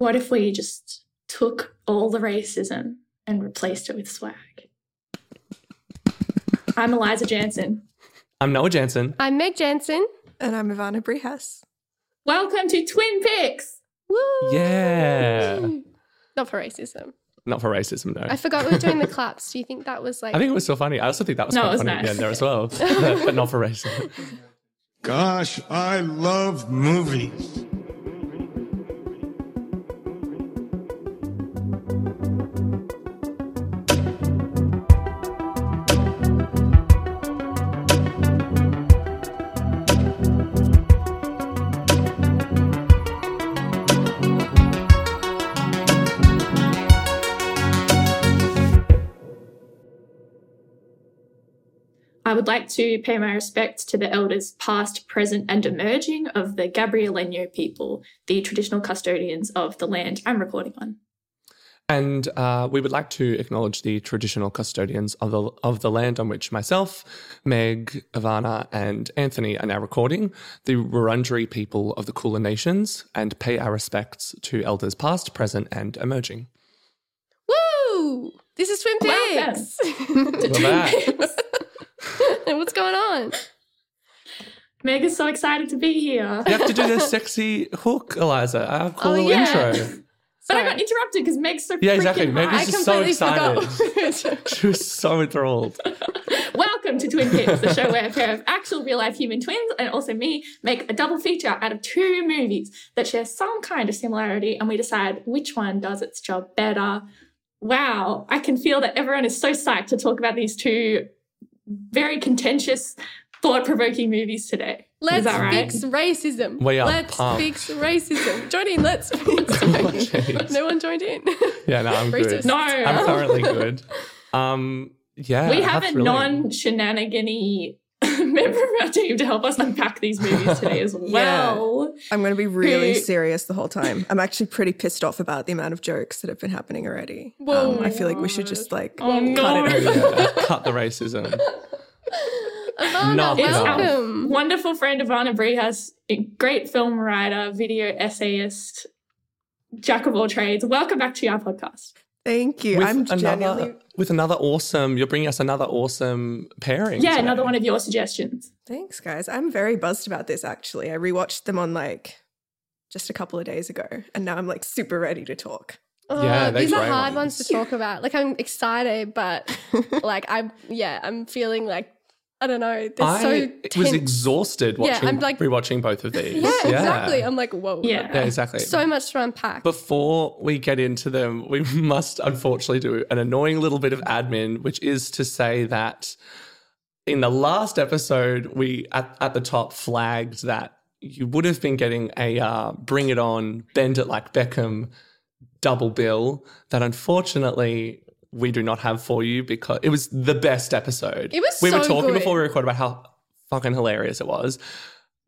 What if we just took all the racism and replaced it with swag? I'm Eliza Janssen. I'm Noah Janssen. I'm Meg Janssen. And I'm Ivana Brehas. Welcome to Twin Picks. Woo! Yeah. Not for racism. Not for racism, no. I forgot we were doing the claps. Do you think that was like? I think it was so funny. I also think that was No, quite was funny at the nice. end there as well, but, but not for racism. Gosh, I love movies. Would like to pay my respects to the elders past, present, and emerging of the Gabrielino people, the traditional custodians of the land I'm recording on. And uh, we would like to acknowledge the traditional custodians of the, of the land on which myself, Meg, Ivana, and Anthony are now recording, the Wurundjeri people of the Kulin Nations, and pay our respects to elders past, present, and emerging. Woo! This is Twin Welcome. Peaks. We're back. What's going on? Meg is so excited to be here. You have to do the sexy hook, Eliza, our cool Oh, little yeah. intro. But I got interrupted because Meg's so Yeah, exactly. freaking Meg high. was just so excited. forgot. She was so enthralled. Welcome to Twin Picks, the show where a pair of actual real life human twins and also me make a double feature out of two movies that share some kind of similarity and we decide which one does its job better. Wow, I can feel that everyone is so psyched to talk about these two very contentious, thought provoking movies today. Let's is that right? fix racism. We are Let's pumped. fix racism. Join in. Let's fix jeez. No one joined in. Yeah, no, I'm good. No. I'm currently good. Um, yeah, we have a really- non shenanigan member of our team to help us unpack these movies today as well. I'm going to be really Who- serious the whole time. I'm actually pretty pissed off about the amount of jokes that have been happening already. Whoa. Um, I feel like we should just like Oh, no. cut it. Oh, yeah, cut the racism. Ivana, Knock it off. welcome. Wonderful friend Ivana Brehas, a great film writer, video essayist, jack of all trades. Welcome back to our podcast. Thank you. With I'm another, genuinely. with another awesome, you're bringing us another awesome pairing. Yeah, today. another one of your suggestions. Thanks, guys. I'm very buzzed about this. Actually, I rewatched them on like just a couple of days ago, and now I'm like super ready to talk. Oh, Yeah, they're these are hard ones. ones to talk about. Like I'm excited, but like I'm yeah, I'm feeling like I don't know. They're I so was tense. exhausted Yeah, watching, I'm like- rewatching both of these. Yeah, exactly. I'm like, whoa. Yeah. Yeah, exactly. So much to unpack. Before we get into them, we must unfortunately do an annoying little bit of admin, which is to say that in the last episode, we at, at the top flagged that you would have been getting a uh, Bring It On, Bend It Like Beckham double bill that unfortunately we do not have for you because it was the best episode. It was We were talking good. before we recorded about how fucking hilarious it was.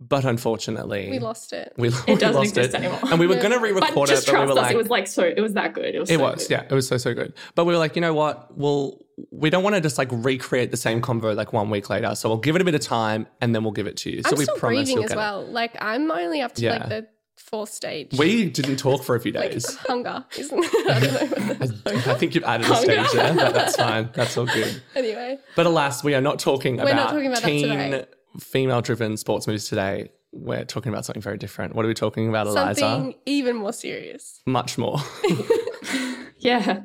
But unfortunately, we lost it. we, we It doesn't lost exist it. anymore. And we were going to re-record just it, but we were us, like, it was like so it was that good. It was it so was, good. yeah, it was so so good. But we were like, you know what? Well, we don't want to just like recreate the same convo like one week later. So we'll give it a bit of time and then we'll give it to you. So I'm we still promise as well. Like I'm only up to Yeah. like the fourth stage. We didn't talk for a few like days. hunger, isn't I don't know. What I, I think you've added a stage there, but that's fine. That's all good. anyway, But alas, we are not talking We're about, not talking about teen female-driven sports movies today. We're talking about something very different. What are we talking about, Eliza? something even more serious. Much more. Yeah.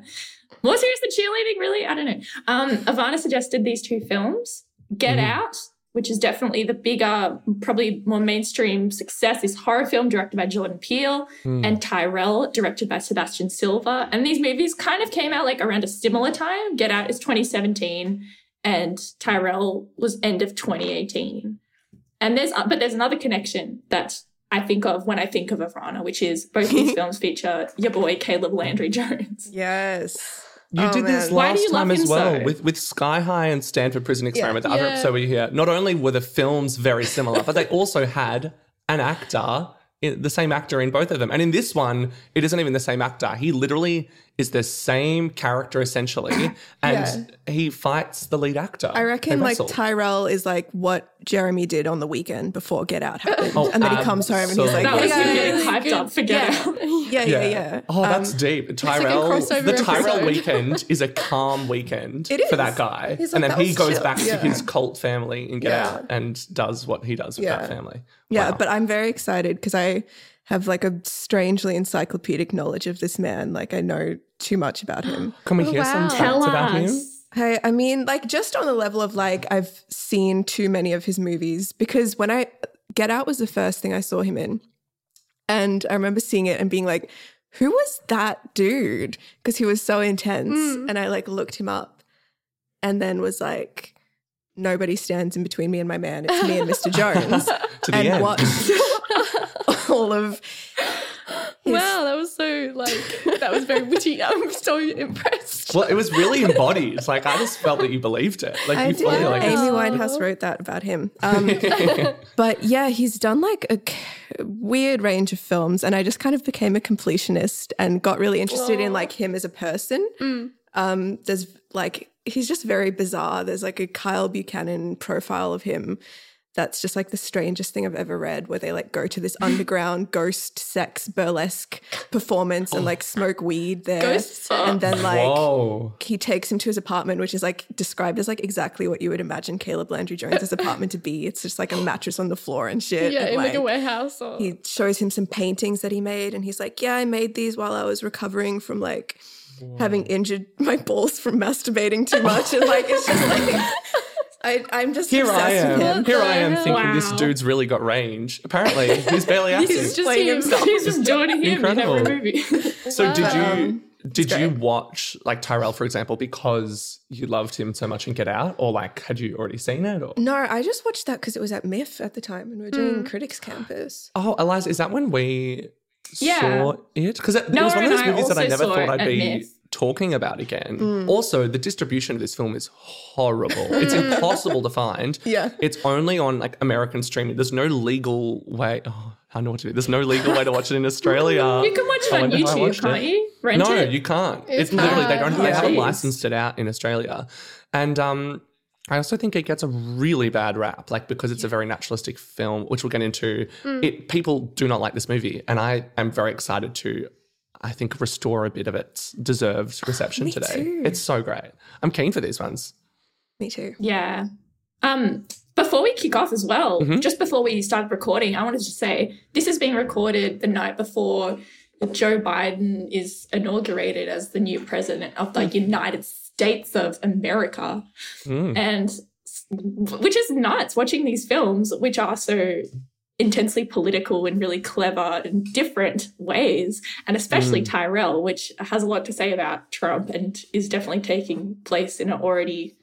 More serious than cheerleading, really? I don't know. Um, Ivana suggested these two films Get Mhm. Out, which is definitely the bigger, probably more mainstream success, this horror film directed by Jordan Peele, Hmm. and Tyrel, directed by Sebastian Silva. And these movies kind of came out like around a similar time. Get Out is 2017, and Tyrel was end of 2018. And there's, but there's another connection that I think of when I think of Ivana, which is both these films feature your boy Caleb Landry Jones. Yes. You Oh, did this man. Last time as well so? with with Sky High and Stanford Prison Experiment. The other Yeah. episode we hear. Not only were the films very similar, but they also had an actor, the same actor in both of them. And in this one, it isn't even the same actor. He literally is the same character essentially, and he fights the lead actor. I reckon like wrestle. Tyrel is like what Jeremy did on the weekend before Get Out happened. Oh, and then he comes home and he's like, That was "Hey, him getting guys." hyped up for Get Out. yeah, yeah, yeah. Oh, that's Um, deep. like Tyrel, crossover the Tyrel episode. weekend is a calm weekend It for that guy. He's and then he goes chill." back to his cult family and Get Yeah. Out and does what he does with Yeah. that family. Yeah, Wow. but I'm very excited because I have like a strangely encyclopedic knowledge of this man. Like I know too much about him. Can we Oh, hear some facts about him? us. Hey, I mean, like just on the level of like I've seen too many of his movies because when I Get Out was the first thing I saw him in, and I remember seeing it and being like, "Who was that dude?" Because he was so intense, Mm. and I like looked him up, and then was like, "Nobody stands in between me and my man. It's me and Mr. Jones." To the and end. watched all of. his- Wow, that was so like that was very witty. I'm so impressed. Well, it was really embodied. Like I just felt that you believed it. Like I you did. fully like Amy Oh. Winehouse wrote that about him. Um, but yeah, he's done like a k- weird range of films, and I just kind of became a completionist and got really interested in like him as a person. Mm. Um, there's like he's just very bizarre. There's like a Kyle Buchanan profile of him. That's just like the strangest thing I've ever read, where they like go to this underground ghost sex burlesque performance and like smoke weed there, Ghost sex? and then like Whoa. he takes him to his apartment, which is like described as like exactly what you would imagine Caleb Landry Jones's apartment to be. It's just like a mattress on the floor and shit. Yeah, and, in like, a warehouse or he shows him some paintings that he made, and he's like, "Yeah, I made these while I was recovering from like having injured my balls from masturbating too much." And like, it's just like, I, I'm just Here I obsessed with am. him. Here I am Wow. thinking this dude's really got range. Apparently, he's barely acting. He's just playing him. himself. He's just doing him Incredible. in every movie. So did you Um, did you watch like Tyrel, for example, because you loved him so much in Get Out, or like had you already seen it? Or No, I just watched that because it was at MIFF at the time, and we were doing Critics Campus. oh, Eliza, is that when we Yeah. saw it? Because it, it Nora was one of those I movies that I never thought I'd be Myth. talking about again. Mm. Also, the distribution of this film is horrible. it's impossible to find. Yeah. It's only on like American streaming. There's no legal way. Oh, I know what to do. There's no legal way to watch it in Australia. You can watch it I on wonder how I YouTube, can't it. you? Rent no, it. you can't. It's, It's literally they don't. They Oh, haven't licensed it out in Australia, and um, I also think it gets a really bad rap, like because it's a very naturalistic film, which we'll get into. Mm. It people do not like this movie, and I am very excited to. I think restore a bit of its deserved reception Me today. too. It's so great. I'm keen for these ones. Me too. Yeah. Um, before we kick off as well, Mhm. just before we started recording, I wanted to say this is being recorded the night before Joe Biden is inaugurated as the new president of the United States of America. Mm. And which is nuts watching these films, which are so intensely political in really clever and different ways, and especially Tyrel, which has a lot to say about Trump and is definitely taking place in a already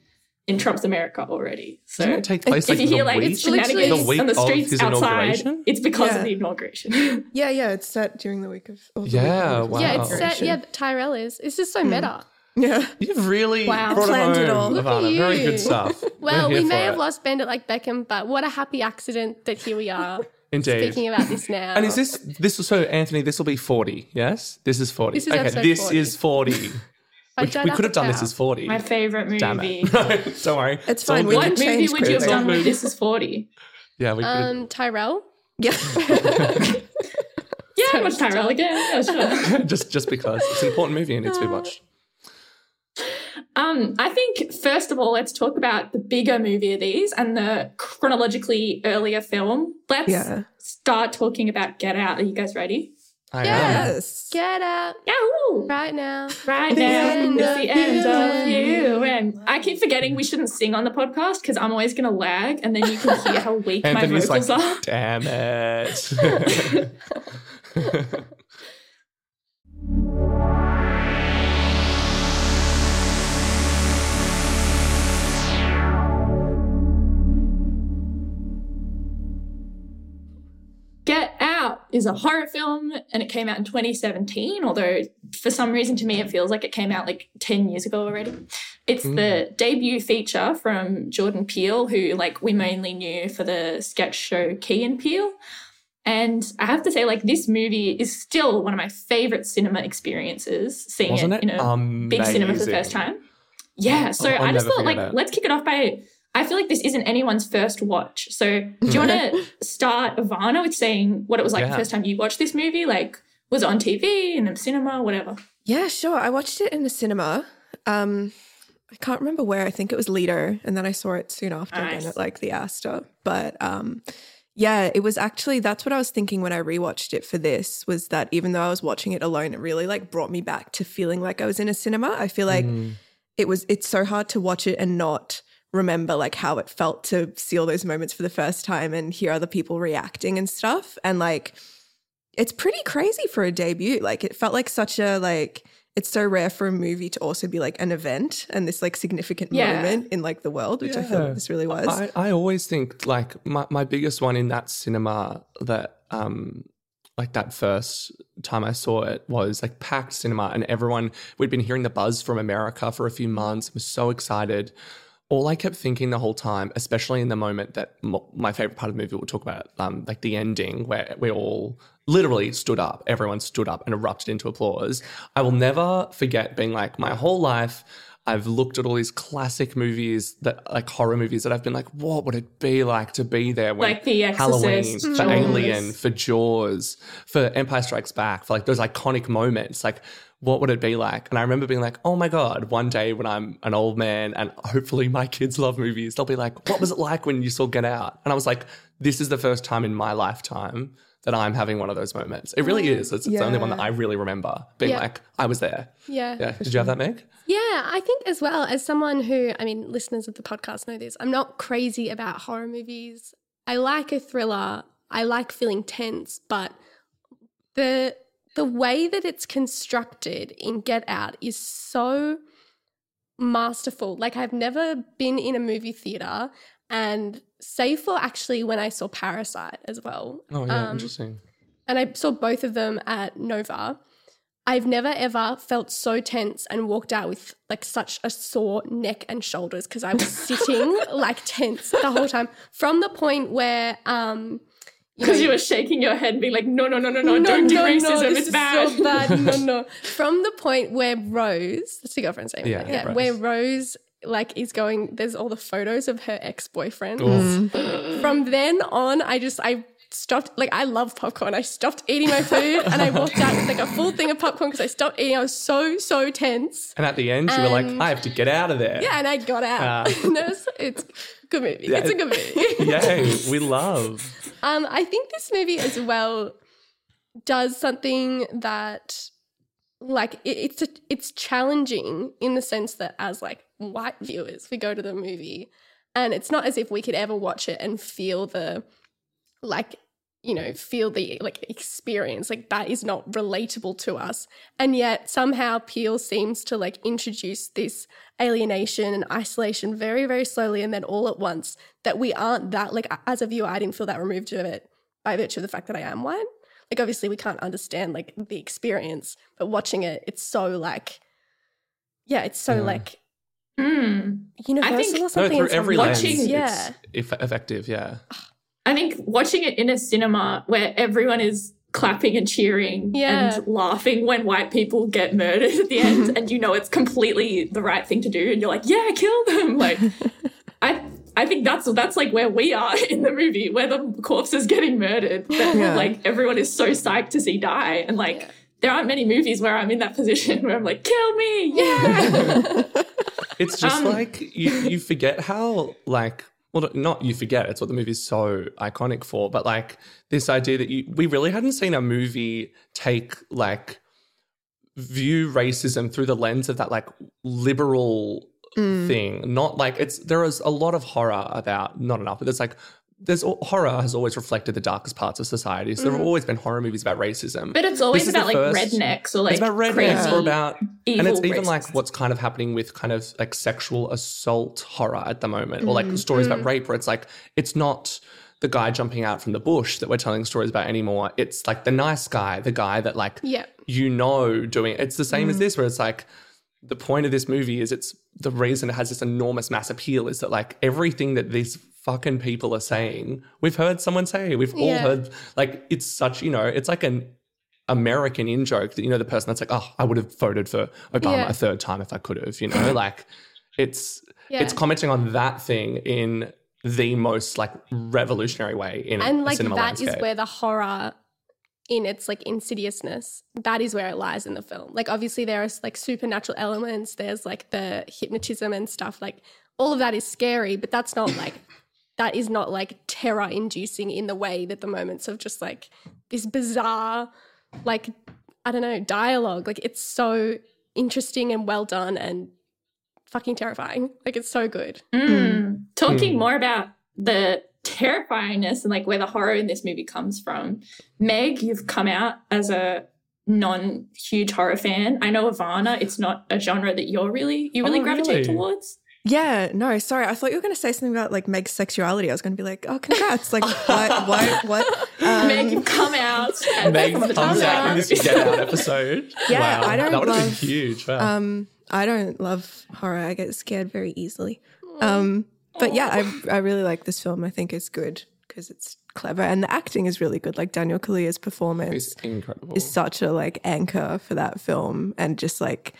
in Trump's America already. So Didn't it take place like if you hear like week, it's literally shenanigans the week on the of streets his outside, inauguration? it's because Yeah. of the inauguration. Yeah, yeah, it's set during the week of. or week Yeah, of wow. Yeah, it's set. Yeah, Tyrel is. It's just so meta. Yeah. You've really Wow. brought Planned it it all. Look at Ivana. Very good stuff. Well, We're we here may have it. lost Bend It Like Beckham, but what a happy accident that here we are Indeed. speaking about this now. And is this this so Anthony? This will be forty. Yes, this is forty. This is okay, episode this 40. is forty. By we, we could have done this Apatow. as forty. My favorite movie. Damn it! Don't worry. It's all fine, we good. What movie change would you have done with This Is 40? Yeah, we could. Um, Tyrel. Yeah. Yeah, I'd watch Tyrel again. Yeah, sure. just just because it's an important movie and needs to be watched. Um, I think first of all, let's talk about the bigger movie of these and the chronologically earlier film. Let's Yeah. start talking about Get Out. Are you guys ready? I Yeah. am. yes. Get out Yahoo! right now. Right The now, end it's of the end you of you. and- And I keep forgetting we shouldn't sing on the podcast because I'm always going to lag, and then you can hear how weak my Anthony's like, vocals are. damn it. is a horror film and it came out in 2017, although for some reason to me it feels like it came out like 10 years ago already. It's hmm. the debut feature from Jordan Peele, who like we mainly knew for the sketch show Key and Peele. And I have to say, like, this movie is still one of my favorite cinema experiences, seeing Wasn't it, it in a big cinema for the first time. Yeah. So I'll I just thought, like, it. let's kick it off by. I feel like this isn't anyone's first watch. So do you want to start, Ivana, with saying what it was like Yeah. the first time you watched this movie? Like, was it on TV, in a cinema, whatever? Yeah, sure. I watched it in the cinema. Um, I can't remember where. I think it was Lido, and then I saw it soon after again at like the Astor. But um, yeah, it was actually that's what I was thinking when I rewatched it for this. Was that even though I was watching it alone, it really like brought me back to feeling like I was in a cinema. I feel like it was. It's so hard to watch it and not remember like how it felt to see all those moments for the first time and hear other people reacting and stuff. And like it's pretty crazy for a debut. Like it felt like such a like it's so rare for a movie to also be like an event and this like significant Yeah. moment in like the world, which I feel like this really was. I, I always think like my, my biggest one in that cinema that um like that first time I saw it was like packed cinema and everyone we'd been hearing the buzz from America for a few months. was so excited. All I kept thinking the whole time, especially in the moment that my favorite part of the movie we'll talk about, um, like the ending where we all literally stood up, everyone stood up and erupted into applause. I will never forget being like my whole life. I've looked at all these classic movies that like horror movies that I've been like, what would it be like to be there when Like The Halloween, Exorcist, for Jaws. Alien, for Jaws, for Empire Strikes Back, for like those iconic moments, like what would it be like? And I remember being like, oh my God, one day when I'm an old man and hopefully my kids love movies, they'll be like, what was it like when you saw Get Out? And I was like, this is the first time in my lifetime that I'm having one of those moments. It really mm. is. It's, it's the only one that I really remember being Yeah. like, I was there. Yeah. Yeah. Did you have that, Meg? Yeah, I think as well as someone who, I mean, listeners of the podcast know this. I'm not crazy about horror movies. I like a thriller. I like feeling tense, but the the way that it's constructed in Get Out is so masterful. Like I've never been in a movie theater and save for actually when I saw Parasite as well. Oh, yeah. Um, interesting. and I saw both of them at Nova. I've never ever felt so tense and walked out with like such a sore neck and shoulders because I was sitting like tense the whole time. From the point where um you know, Because you were shaking your head and being like, no, no, no, no, no, don't do racism. this it's is bad. So bad. No, no. From the point where Rose, that's the girlfriend's name. Yeah, right? yeah, Rose. where Rose like is going. There's all the photos of her ex boyfriend. Oof. From then on, I just I stopped. Like I love popcorn. I stopped eating my food and I walked out with like a full thing of popcorn because I stopped eating. I was so so tense. And at the end, you were like, I have to get out of there. Yeah, and I got out. And it was- it's a good movie. Yeah. It's a good movie. Yay, we love. Um, I think this movie as well does something that, like, it, it's a, it's challenging in the sense that as like white viewers, we go to the movie, and it's not as if we could ever watch it and feel the, like, you know, feel the like experience. Like that is not relatable to us, and yet somehow Peele seems to like introduce this alienation and isolation very, very slowly, and then all at once that we aren't that like as a viewer, I didn't feel that removed of it by virtue of the fact that I am white. Like obviously we can't understand like the experience, but watching it, it's so like yeah, it's so Yeah. like Mm. universal think- or No, something. through every lens, Watching- yeah. it's effective. Yeah. I think watching it in a cinema where everyone is clapping and cheering Yeah. and laughing when white people get murdered at the end and you know it's completely the right thing to do and you're like yeah kill them like i i think that's that's like where we are in the movie where the corpse is getting murdered that Yeah. like everyone is so psyched to see die and like Yeah. there aren't many movies where i'm in that position where i'm like kill me yeah It's just Um, like you, you forget how like well not you forget it's what the movie's so iconic for but like this idea that you we really hadn't seen a movie take like view racism through the lens of that like liberal mm. thing. Not like it's there is a lot of horror about not enough but there's like there's horror has always reflected the darkest parts of society. So there have mm-hmm. always been horror movies about racism. But it's always about like first- rednecks or like it's about rednecks crazy or about and it's even like what's kind of happening with kind of like sexual assault horror at the moment or like mm-hmm. stories about mm. rape where it's like it's not the guy jumping out from the bush that we're telling stories about anymore. It's like the nice guy the guy that like Yeah. you know doing it's the same as mm. this where it's like the point of this movie is it's the reason it has this enormous mass appeal is that like everything that this fucking people are saying. We've heard someone say. We've all Yeah. heard. Like it's such. You know, it's like an American in joke that you know the person that's like, oh, I would have voted for Obama Yeah. a third time if I could have. You know, like it's Yeah. it's commenting on that thing in the most like revolutionary way in and like that is landscape. where the horror in its like insidiousness that is where it lies in the film like obviously there is like supernatural elements there's like the hypnotism and stuff like all of that is scary but that's not like that is not like terror inducing in the way that the moments of just like this bizarre like i don't know dialogue like it's so interesting and well done and fucking terrifying like it's so good Mm. Talking Mm. more about the terrifyingness and like where the horror in this movie comes from. Meg, you've come out as a non huge horror fan. I know Ivana, it's not a genre that you're really you really Oh, gravitate really? towards. Yeah, no, sorry. I thought you were going to say something about like Meg's sexuality. I was going to be like, oh, congrats. Like, what, what, what? Um, Meg, come out. and Meg comes out in this Get Out episode. Yeah, wow. I don't that would have been huge. Wow. Um, I don't love horror. I get scared very easily. Um, but yeah, I I really like this film. I think it's good because it's clever and the acting is really good. Like Daniel Kaluuya's performance it's incredible. is such a like anchor for that film, and just like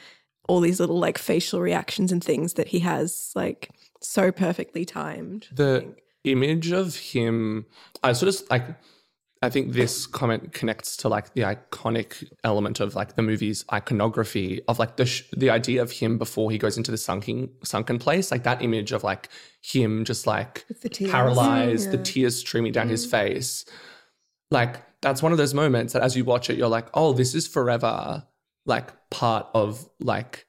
all these little like facial reactions and things that he has like so perfectly timed. The image of him i sort of like i think this comment connects to like the iconic element of like the movie's iconography of like the sh- the idea of him before he goes into the sunken sunken place. Like that image of like him just like the paralyzed the tears streaming down his mm. face. Like that's one of those moments that as you watch it you're like oh this is forever like part of like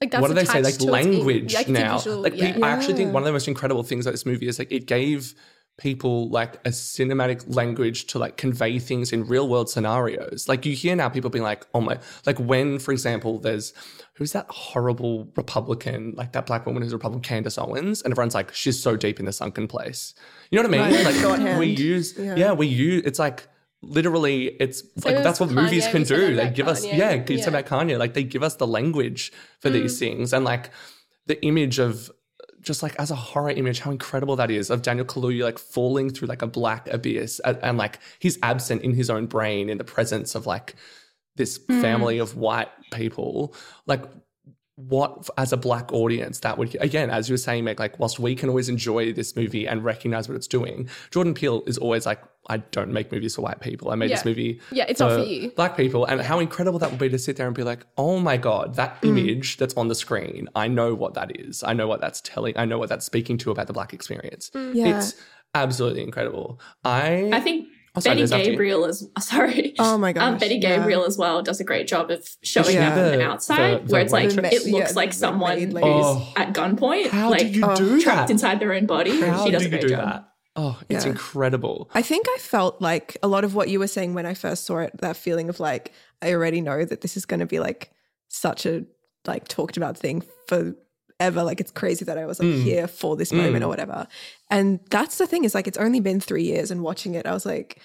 like that's what do they say? Like language like now. visual- like yeah. I actually think one of the most incredible things about this movie is like it gave people like a cinematic language to like convey things in real world scenarios. Like you hear now people being like, oh my, like when, for example, there's who's that horrible Republican, like that black woman who's a Republican, Candace Owens, and everyone's like, she's so deep in the sunken place. You know what I mean? Right, Like we use, yeah. Yeah. we use. It's like literally, it's like as that's what movies can do. They give us, Kanye. yeah, you said Yeah. about Kanye, like they give us the language for these things, and like the image of just like as a horror image, how incredible that is of Daniel Kaluuya like falling through like a black abyss and, and like he's absent in his own brain in the presence of like this family of white people. Like what as a black audience that would again as you were saying Meg like whilst we can always enjoy this movie and recognize what it's doing Jordan Peele is always like I don't make movies for white people I made this movie Yeah, it's not for you. black people and how incredible that would be to sit there and be like oh my god that Mm. image that's on the screen I know what that is I know what that's telling I know what that's speaking to about the black experience Mm. Yeah. it's absolutely incredible I I think Oh, sorry, Betty Liz, after you. Gabriel is sorry. Oh my Um, gosh, Betty yeah. Gabriel as well does a great job of showing she that from the- the outside, the- where it's like waitress? it looks Yeah, like someone who's. Oh. at gunpoint, how like do you oh, do trapped that inside their own body. how she does do a you great do job. that oh it's Yeah. incredible I think I felt like a lot of what you were saying when I first saw it, that feeling of like, I already know that this is going to be like such a like talked about thing forever. Like it's crazy that I was like Mm. here for this moment or whatever. And that's the thing is like, it's only been three years and watching it, I was like,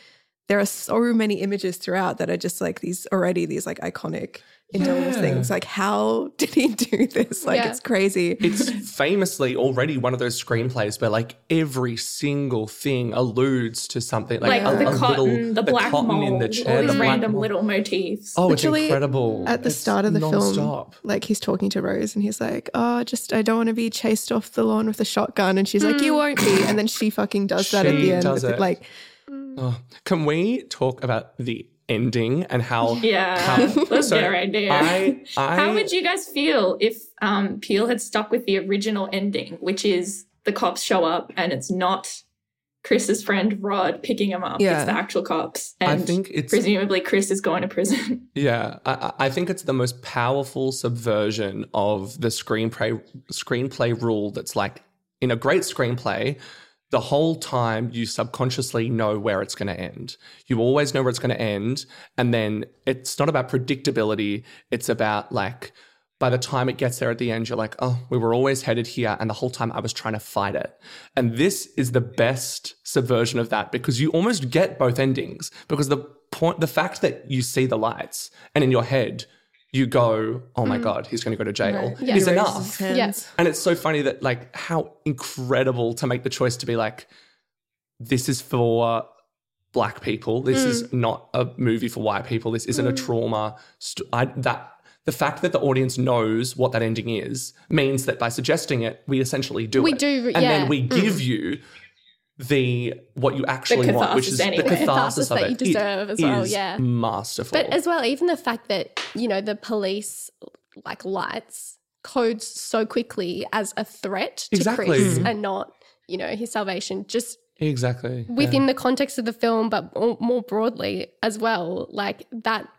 there are so many images throughout that are just like these already these like iconic indelible Yeah. things. Like how did he do this? Like Yeah. it's crazy. it's famously already one of those screenplays where like every single thing alludes to something like, Like, a, the a cotton, little the black cotton mold, in the all chair, these the black random mold. little motifs. Oh, it's Literally, incredible At the It's start of the non-stop. film, like he's talking to Rose and he's like, Oh, just I don't want to be chased off the lawn with a shotgun. And she's like, You mm. won't be. And then she fucking does that at She the end. does with it. Like, Oh, can we talk about the ending and how? yeah, how- let's so get right there. I, I, How would you guys feel if um, Peele had stuck with the original ending, which is the cops show up and it's not Chris's friend Rod picking him up? Yeah. It's the actual cops. I And think it's presumably Chris is going to prison. Yeah, I, I I think it's the most powerful subversion of the screenplay screenplay rule. That's like in a great screenplay, the whole time you subconsciously know where it's going to end. You always know where it's going to end, and then it's not about predictability. It's about like by the time it gets there at the end, you're like, oh, we were always headed here, and the whole time I was trying to fight it. And this is the best subversion of that because you almost get both endings because the point, the fact that you see the lights and in your head, you go, oh my mm. God, he's going to go to jail, Yeah. is He enough. his. Yes. And it's so funny that, like, how incredible to make the choice to be like, this is for black people. This is mm. not a movie for white people. This isn't a mm. trauma. St- I, that the fact that the audience knows what that ending is means that by suggesting it, we essentially do We it. do, and yeah. then we give you the what you actually want, which is anyway. the catharsis, Catharsis of that it. you deserve It as well, is yeah. masterful. But as well, even the fact that, you know, the police like lights codes so quickly as a threat to Exactly. Chris Mhm. and not, you know, his salvation, just exactly within the context of the film, but more more broadly as well. Like that,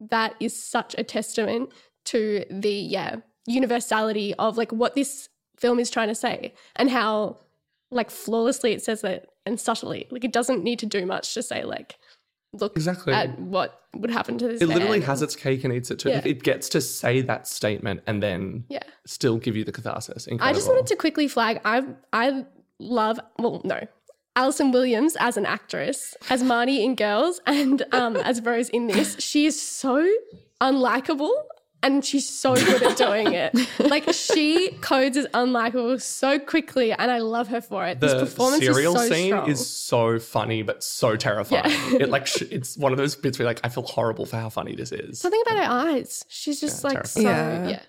that is such a testament to the, yeah, universality of like what this film is trying to say and how like flawlessly it says it and subtly. Like it doesn't need to do much to say like, look Exactly. at what would happen to this. It literally has its cake and eats it too. Yeah. It gets to say that statement and then Yeah. still give you the catharsis. I just wanted to quickly flag I I love well no Allison Williams as an actress as Marnie in Girls and um, as Rose in this she is so unlikable and she's so good at doing it like she codes as unlikable so quickly and I love her for it this the performance cereal is so scene strong is so funny but so terrifying. Yeah. it like sh- it's one of those bits where like I feel horrible for how funny this is. something about her eyes she's just Yeah, like so terrifying. yeah Yeah.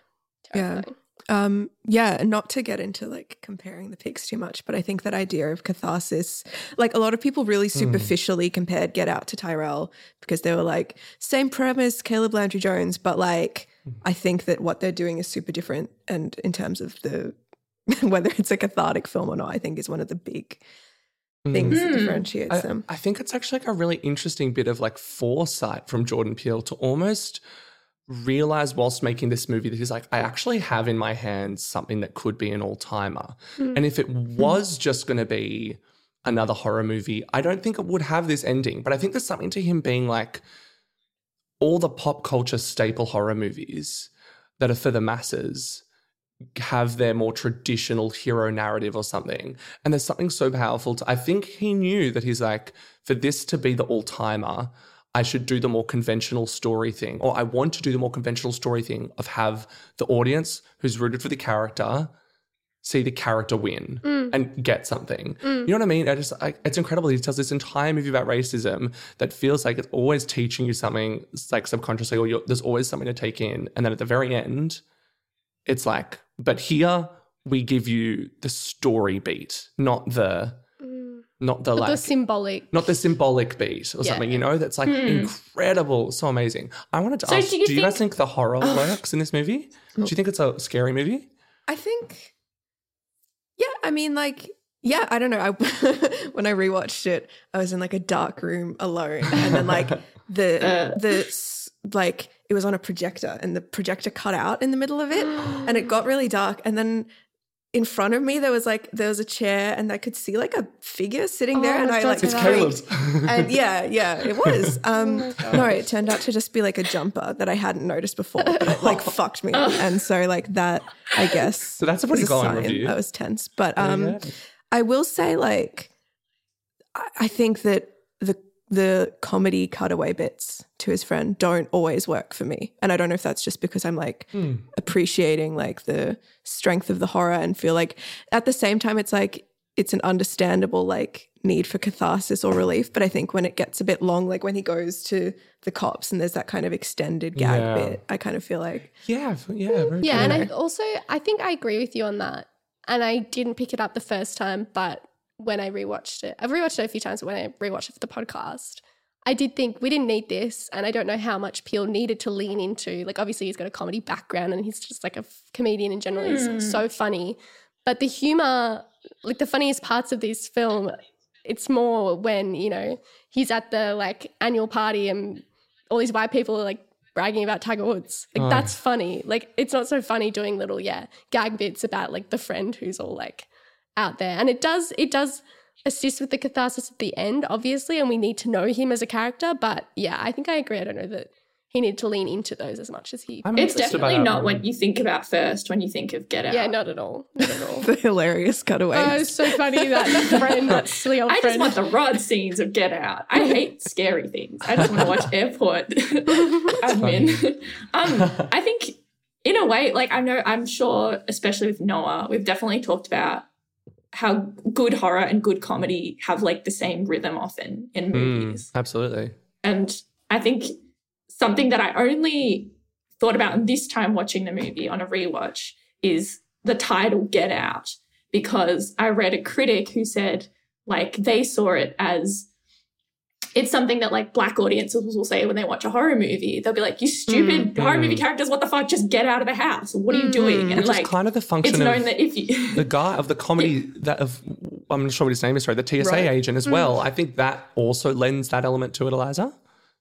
Yeah. terrifying. Um, yeah, and not to get into like comparing the pigs too much, but I think that idea of catharsis, like a lot of people really superficially compared Get Out to Tyrel because they were like, same premise, Caleb Landry Jones, but like I think that what they're doing is super different. And in terms of the whether it's a cathartic film or not, I think is one of the big hmm. things that Mm. differentiates I, them. I think it's actually like a really interesting bit of like foresight from Jordan Peele to almost realize whilst making this movie that he's like, I actually have in my hands something that could be an all timer. Hmm. And if it hmm. was just going to be another horror movie, I don't think it would have this ending. But I think there's something to him being like, all the pop culture staple horror movies that are for the masses have their more traditional hero narrative or something. And there's something so powerful to I think he knew that he's like, for this to be the all-timer, I should do the more conventional story thing. Or I want to do the more conventional story thing of have the audience who's rooted for the character see the character win mm. and get something. Mm. You know what I mean? I just I, it's incredible. He tells this entire movie about racism that feels like it's always teaching you something, like subconsciously, or you're, there's always something to take in. And then at the very end, it's like, but here we give you the story beat, not the mm. not the like the symbolic not the symbolic beat or Yeah. something, you know, that's like hmm. incredible, so amazing. I wanted to So ask, do do you you, guys think- think the horror oh. works in this movie? Do you oh. think it's a scary movie? I think, yeah, I mean, like, yeah, I don't know. I when I rewatched it, I was in like a dark room alone, and then like the Uh. the like it was on a projector, and the projector cut out in the middle of it, and it got really dark, and then. In front of me, there was like there was a chair, and I could see like a figure sitting there, Oh, and I like It's. Caleb's. and yeah, yeah, it was. Um, my no, it turned out to just be like a jumper that I hadn't noticed before, but it like fucked me up, and so like that, I guess. So that's a pretty glowing sign. review. I was tense, but um, Yeah. I will say like, I think that the the comedy cutaway bits to his friend don't always work for me, and I don't know if that's just because I'm like Hmm. appreciating like the strength of the horror and feel like at the same time it's like it's an understandable like need for catharsis or relief but i think when it gets a bit long like when he goes to the cops and there's that kind of extended gag Yeah. bit i kind of feel like Yeah, yeah, very Yeah, true. and I also I think I agree with you on that. And I didn't pick it up the first time, but when I rewatched it, I've rewatched it a few times. But when I rewatched it for the podcast, I did think we didn't need this, and I don't know how much Peele needed to lean into. Like, obviously, he's got a comedy background, and he's just like a f- comedian in general. He's hmm. so funny, but the humor, like the funniest parts of this film, it's more when you know he's at the like annual party and all these white people are like bragging about Tiger Woods. Like Oh. that's funny. Like it's not so funny doing little yeah gag bits about like the friend who's all like out there. And it does it does assist with the catharsis at the end, obviously, and we need to know him as a character. But yeah, I think I agree. I don't know that he needed to lean into those as much as he. I'm It's definitely not one. what you think about first when you think of Get Out. yeah, not at all. Not at all. The hilarious cutaways. oh, it's so funny that friend, that silly old I just want the rod scenes of Get Out. I hate scary things. I just want to watch airport admin. um, I think in a way, like I know, I'm sure, especially with Noah, we've definitely talked about how good horror and good comedy have like the same rhythm often in Mm, movies. absolutely. And I think something that I only thought about this time watching the movie on a rewatch is the title Get Out, because I read a critic who said, like, they saw it as it's something that like black audiences will say when they watch a horror movie. They'll be like, "You stupid mm. horror movie mm. characters! What the fuck? Just get out of the house! What are you doing?" Mm-hmm. And Which like, is kind of the it's function known of that if you the guy of the comedy that of I'm not sure what his name is. Sorry, the TSA Right. agent as well. Mm. I think that also lends that element to it, Eliza.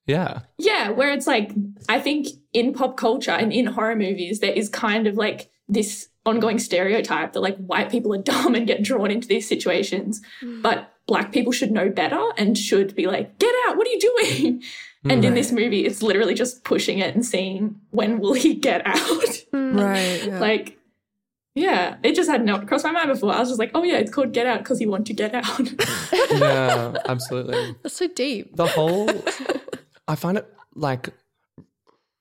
Yeah. Yeah, where it's like, I think in pop culture and in horror movies, there is kind of like this ongoing stereotype that like white people are dumb and get drawn into these situations, but black people should know better and should be like, get out, what are you doing? Mm. And in this movie, it's literally just pushing it and seeing when will he get out. Hmm. right. yeah. like, yeah, it just had not crossed my mind before. I was just like, oh yeah, it's called Get Out because you want to get out. Yeah, absolutely. That's so deep. The whole I find it like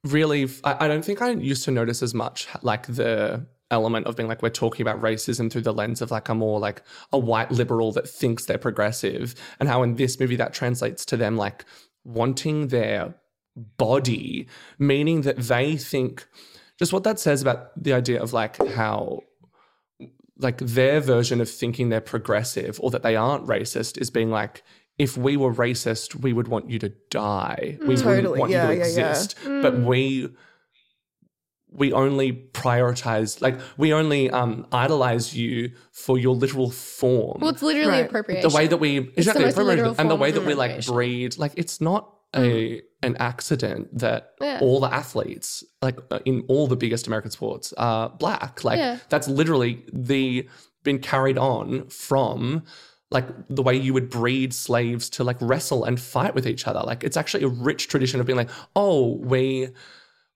really I, I don't think I used to notice as much like the element of being like we're talking about racism through the lens of like a more like a white liberal that thinks they're progressive and how in this movie that translates to them like wanting their body meaning that they think just what that says about the idea of like how like their version of thinking they're progressive or that they aren't racist is being like if we were racist we would want you to die we mm, Totally. wouldn't want Yeah, you to yeah, yeah. exist but mm. we we only prioritize like we only um idolize you for your literal form Well, it's literally Right. appropriation. the way that we exactly most appropriation, literal and the way that we like breed like it's not a an accident that Yeah. all the athletes like uh, in all the biggest American sports are black like Yeah. that's literally the been carried on from like the way you would breed slaves to like wrestle and fight with each other like it's actually a rich tradition of being like oh we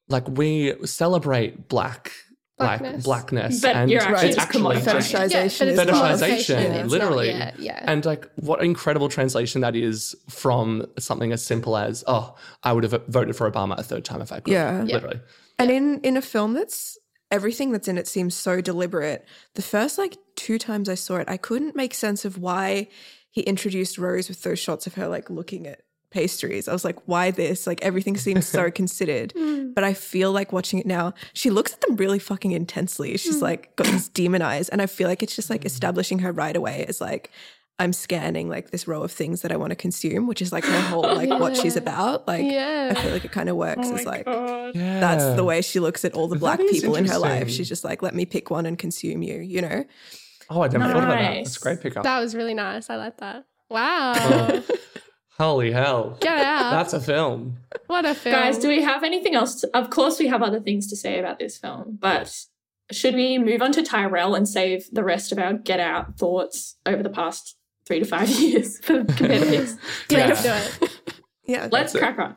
like we celebrate black like Blackness. blackness But and you're actually it's just actually commodifying just- it. yeah, Fetishization but is it's part of- Fetishization, commodification. It's not- literally. yeah, yeah. And like, what incredible translation that is from something as simple as, "Oh, I would have voted for Obama a third time if I could." Yeah. Yeah. literally. And in in a film that's everything that's in it seems so deliberate. The first like two times I saw it, I couldn't make sense of why he introduced Rose with those shots of her like looking at pastries. I was like, why this? Like everything seems so considered. Mm. But I feel like watching it now, she looks at them really fucking intensely. She's mm. like got these demon eyes. And I feel like it's just like mm. establishing her right away as like I'm scanning like this row of things that I want to consume, which is like her whole like what she's about. Like Yeah. I feel like it kind of works Oh as my like God. Yeah, that's the way she looks at all the That black people in her life. She's just like, let me pick one and consume you, you know? Oh, I never thought about that. That's a great pickup. That was really nice. I like that. Wow. Oh. Holy hell! Get out. That's a film. what a film. Guys, do we have anything else? To, of course, we have other things to say about this film, but should we move on to Tyrel and save the rest of our Get Out thoughts over the past three to five years for compared to this? Yeah. Let's do it. Yeah. Let's it. crack on.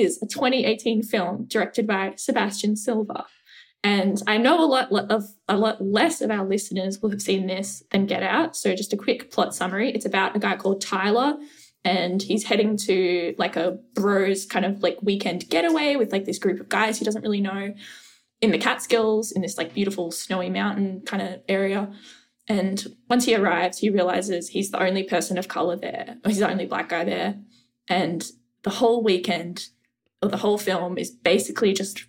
Is a 2018 film directed by Sebastian Silva. And I know a lot of a lot less of our listeners will have seen this than Get Out. So just a quick plot summary. It's about a guy called Tyler and he's heading to like a bros kind of like weekend getaway with like this group of guys he doesn't really know in the Catskills in this like beautiful snowy mountain kind of area. And once he arrives, he realizes he's the only person of color there, or he's the only black guy there. And the whole weekend the whole film is basically just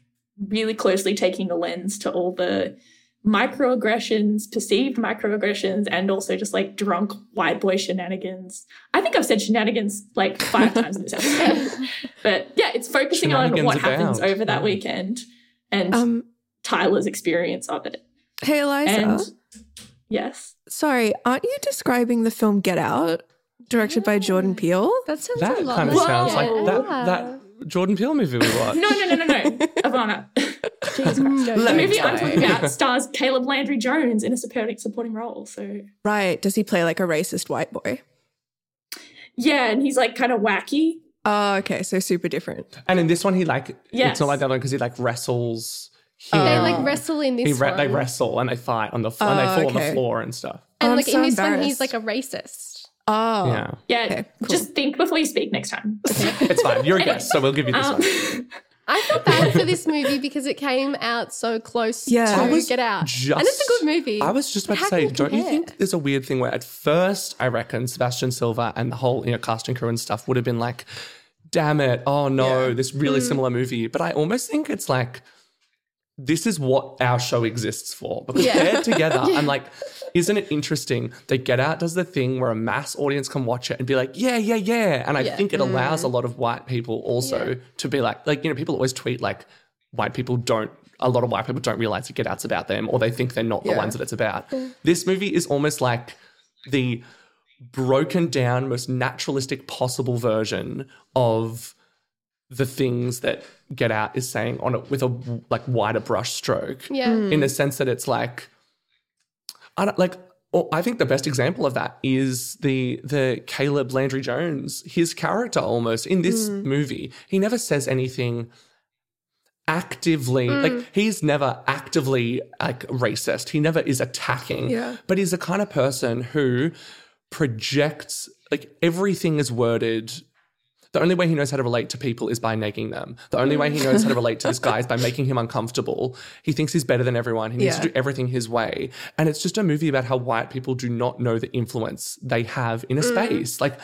really closely taking the lens to all the microaggressions, perceived microaggressions, and also just like drunk white boy shenanigans. I think I've said shenanigans like five times in this episode. But yeah, it's focusing on what Shenanigans happens over that Yeah. weekend. and Um, Tyler's experience of it. hey, Eliza. And yes, Sorry, aren't you describing the film Get Out, directed by Jordan Peele? That sounds That a lot kind of like sounds like that that Jordan Peele movie we watched. no, no, no, no, no, Ivana. Jesus No, The movie I'm talking about stars Caleb Landry Jones in a supporting supporting role. So Right. Does he play like a racist white boy? yeah, and he's like kind of wacky. Oh, okay. So super different. And in this one, he like Yes. it's not like that one because he like wrestles. They like wrestle in this He re- one. they wrestle and they fight on the f- and they Oh, fall on the floor and stuff. Oh, and I'm like so in this one, he's like a racist. Oh. Yeah, Yeah, Okay, cool. just think before you speak next time. it's fine. You're a guest, so we'll give you this Um, one. I felt bad for this movie because it came out so close Yeah. to I was Get Out. Just, and it's a good movie. I was just about to say, can don't you think there's a weird thing where at first I reckon Sebastian Silva and the whole you know cast and crew and stuff would have been like, damn it, oh no, Yeah. this really Hmm. similar movie. But I almost think it's like this is what our show exists for because Yeah. they're together. I'm like, isn't it interesting that Get Out does the thing where a mass audience can watch it and be like, yeah, yeah, yeah. And I Yeah. think it allows a mm. lot of white people also Yeah. to be like, like, you know, people always tweet like, white people don't, a lot of white people don't realize that Get Out's about them or they think they're not the ones that it's about. This movie is almost like the broken down, most naturalistic possible version of the things that Get Out is saying on it with a like wider brush stroke. Yeah. Mm. in the sense that it's like I don't like or I think the best example of that is the the Caleb Landry Jones his character almost in this mm. movie. He never says anything actively like mm. he's never actively like racist. He never is attacking Yeah. but he's the kind of person who projects like everything is worded the only way he knows how to relate to people is by negging them. The only way he mm. knows how to relate to this guy is by making him uncomfortable. He thinks he's better than everyone. He needs Yeah. to do everything his way. And it's just a movie about how white people do not know the influence they have in a mm. space. Like,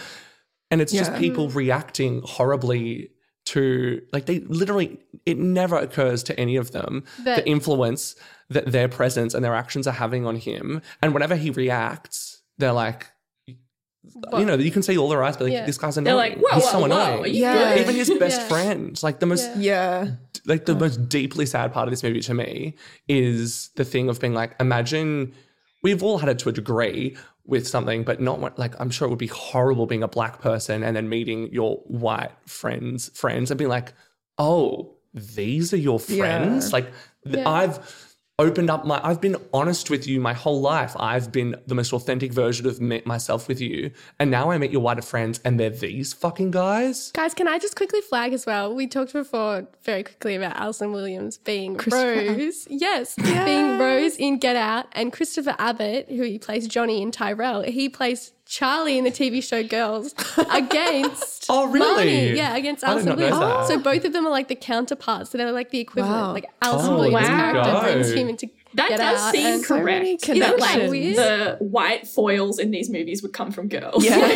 and it's just people mm. reacting horribly to, like, they literally, it never occurs to any of them That- the influence that their presence and their actions are having on him. And whenever he reacts, they're like, you know, you can see all their eyes, but like, Yeah. this guy's They're like, whoa, He's whoa, so whoa, annoying. are you Yeah. good? Even his best Yeah. friend, like the most, Yeah. Yeah. like the most deeply sad part of this movie to me is the thing of being like, imagine we've all had it to a degree with something, but not what- like I'm sure it would be horrible being a black person and then meeting your white friends, friends, and being like, oh, these are your friends. Yeah. Like th- Yeah. I've opened up my I've been honest with you my whole life. I've been the most authentic version of me, myself with you. And now I meet your wider friends and they're these fucking guys. Guys, can I just quickly flag as well? We talked before very quickly about Allison Williams being Christopher Rose. Yes, being Rose in Get Out, and Christopher Abbott, who he plays Johnny in Tyrel, he plays Charlie in the TV show Girls against Oh, really? Marnie. Yeah, against I did Allison not know Williams. that. So both of them are like the counterparts. So they're like the equivalent. Wow. Like Allison Oh, Williams' wow. character brings him into That Get does Out. seem and- so many correct. That like connections. the white foils in these movies would come from girls. Yeah.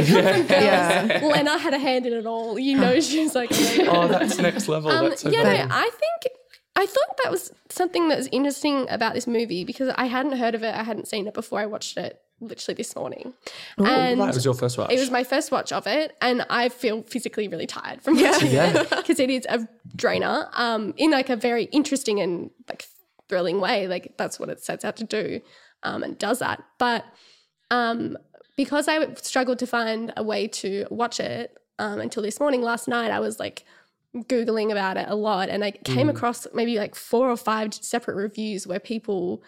yeah. Lena had a hand in it all. You know, she was like, Oh, that's next level. Um, that's so yeah, funny. no, I think I thought that was something that was interesting about this movie because I hadn't heard of it. I hadn't seen it before I watched it literally this morning. and right, it was your first watch. it was my first watch of it, and I feel physically really tired from watching it because it is a drainer um, in like a very interesting and like thrilling way. Like that's what it sets out to do, um, and does that. But um, because I struggled to find a way to watch it um, until this morning, last night, I was like googling about it a lot, and I came Mm. across maybe like four or five separate reviews where people,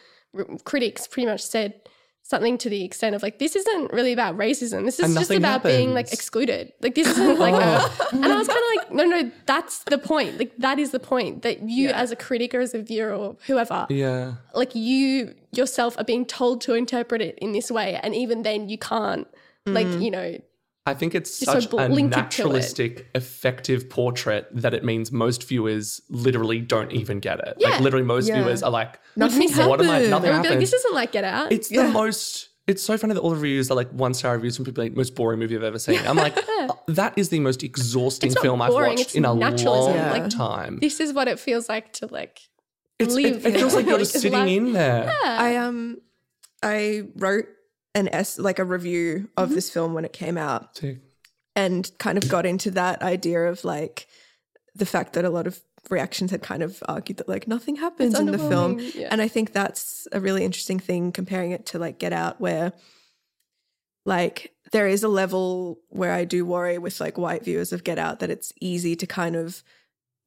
critics, pretty much said something to the extent of like this isn't really about racism. This is just about being like excluded. Like this isn't like a and i was kind of like no no that's the point. Like that is the point that you as a critic or as a viewer or whoever yeah. like you yourself are being told to interpret it in this way and even then you can't like you know I think it's You're so such a linked to it. naturalistic, effective portrait that it means most viewers literally don't even get it. Yeah. Like literally most Yeah. viewers are like, Nothing what am I? Nothing I would be like, happens. this isn't like Get Out. It's the most. It's so funny that all the reviews are like one star reviews from people like most boring movie I've ever seen. I'm like, "Oh, that is the most exhausting film boring, I've watched in a naturalism. long Yeah. time. this is what it feels like to like It's, live. it, it feels like you're just sitting like- in there. I um I wrote an s like a review of mm-hmm. this film when it came out Sick. and kind of got into that idea of like the fact that a lot of reactions had kind of argued that like nothing happens in the film. yeah. And I think that's a really interesting thing comparing it to like Get Out, where like there is a level where I do worry with like white viewers of Get Out that it's easy to kind of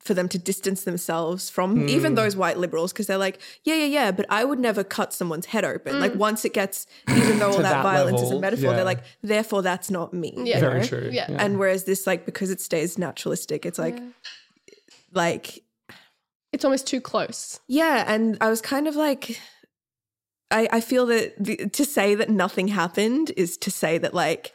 for them to distance themselves from even Mm. those white liberals because they're like, yeah, yeah, yeah, but I would never cut someone's head open. Like once it gets, even though all that, that violence is a metaphor, yeah. they're like, therefore that's not me. Yeah. Very know? true. Yeah. And whereas this, like, because it stays naturalistic, it's like, Yeah. like, it's almost too close. yeah. And I was kind of like, I, I feel that the, to say that nothing happened is to say that like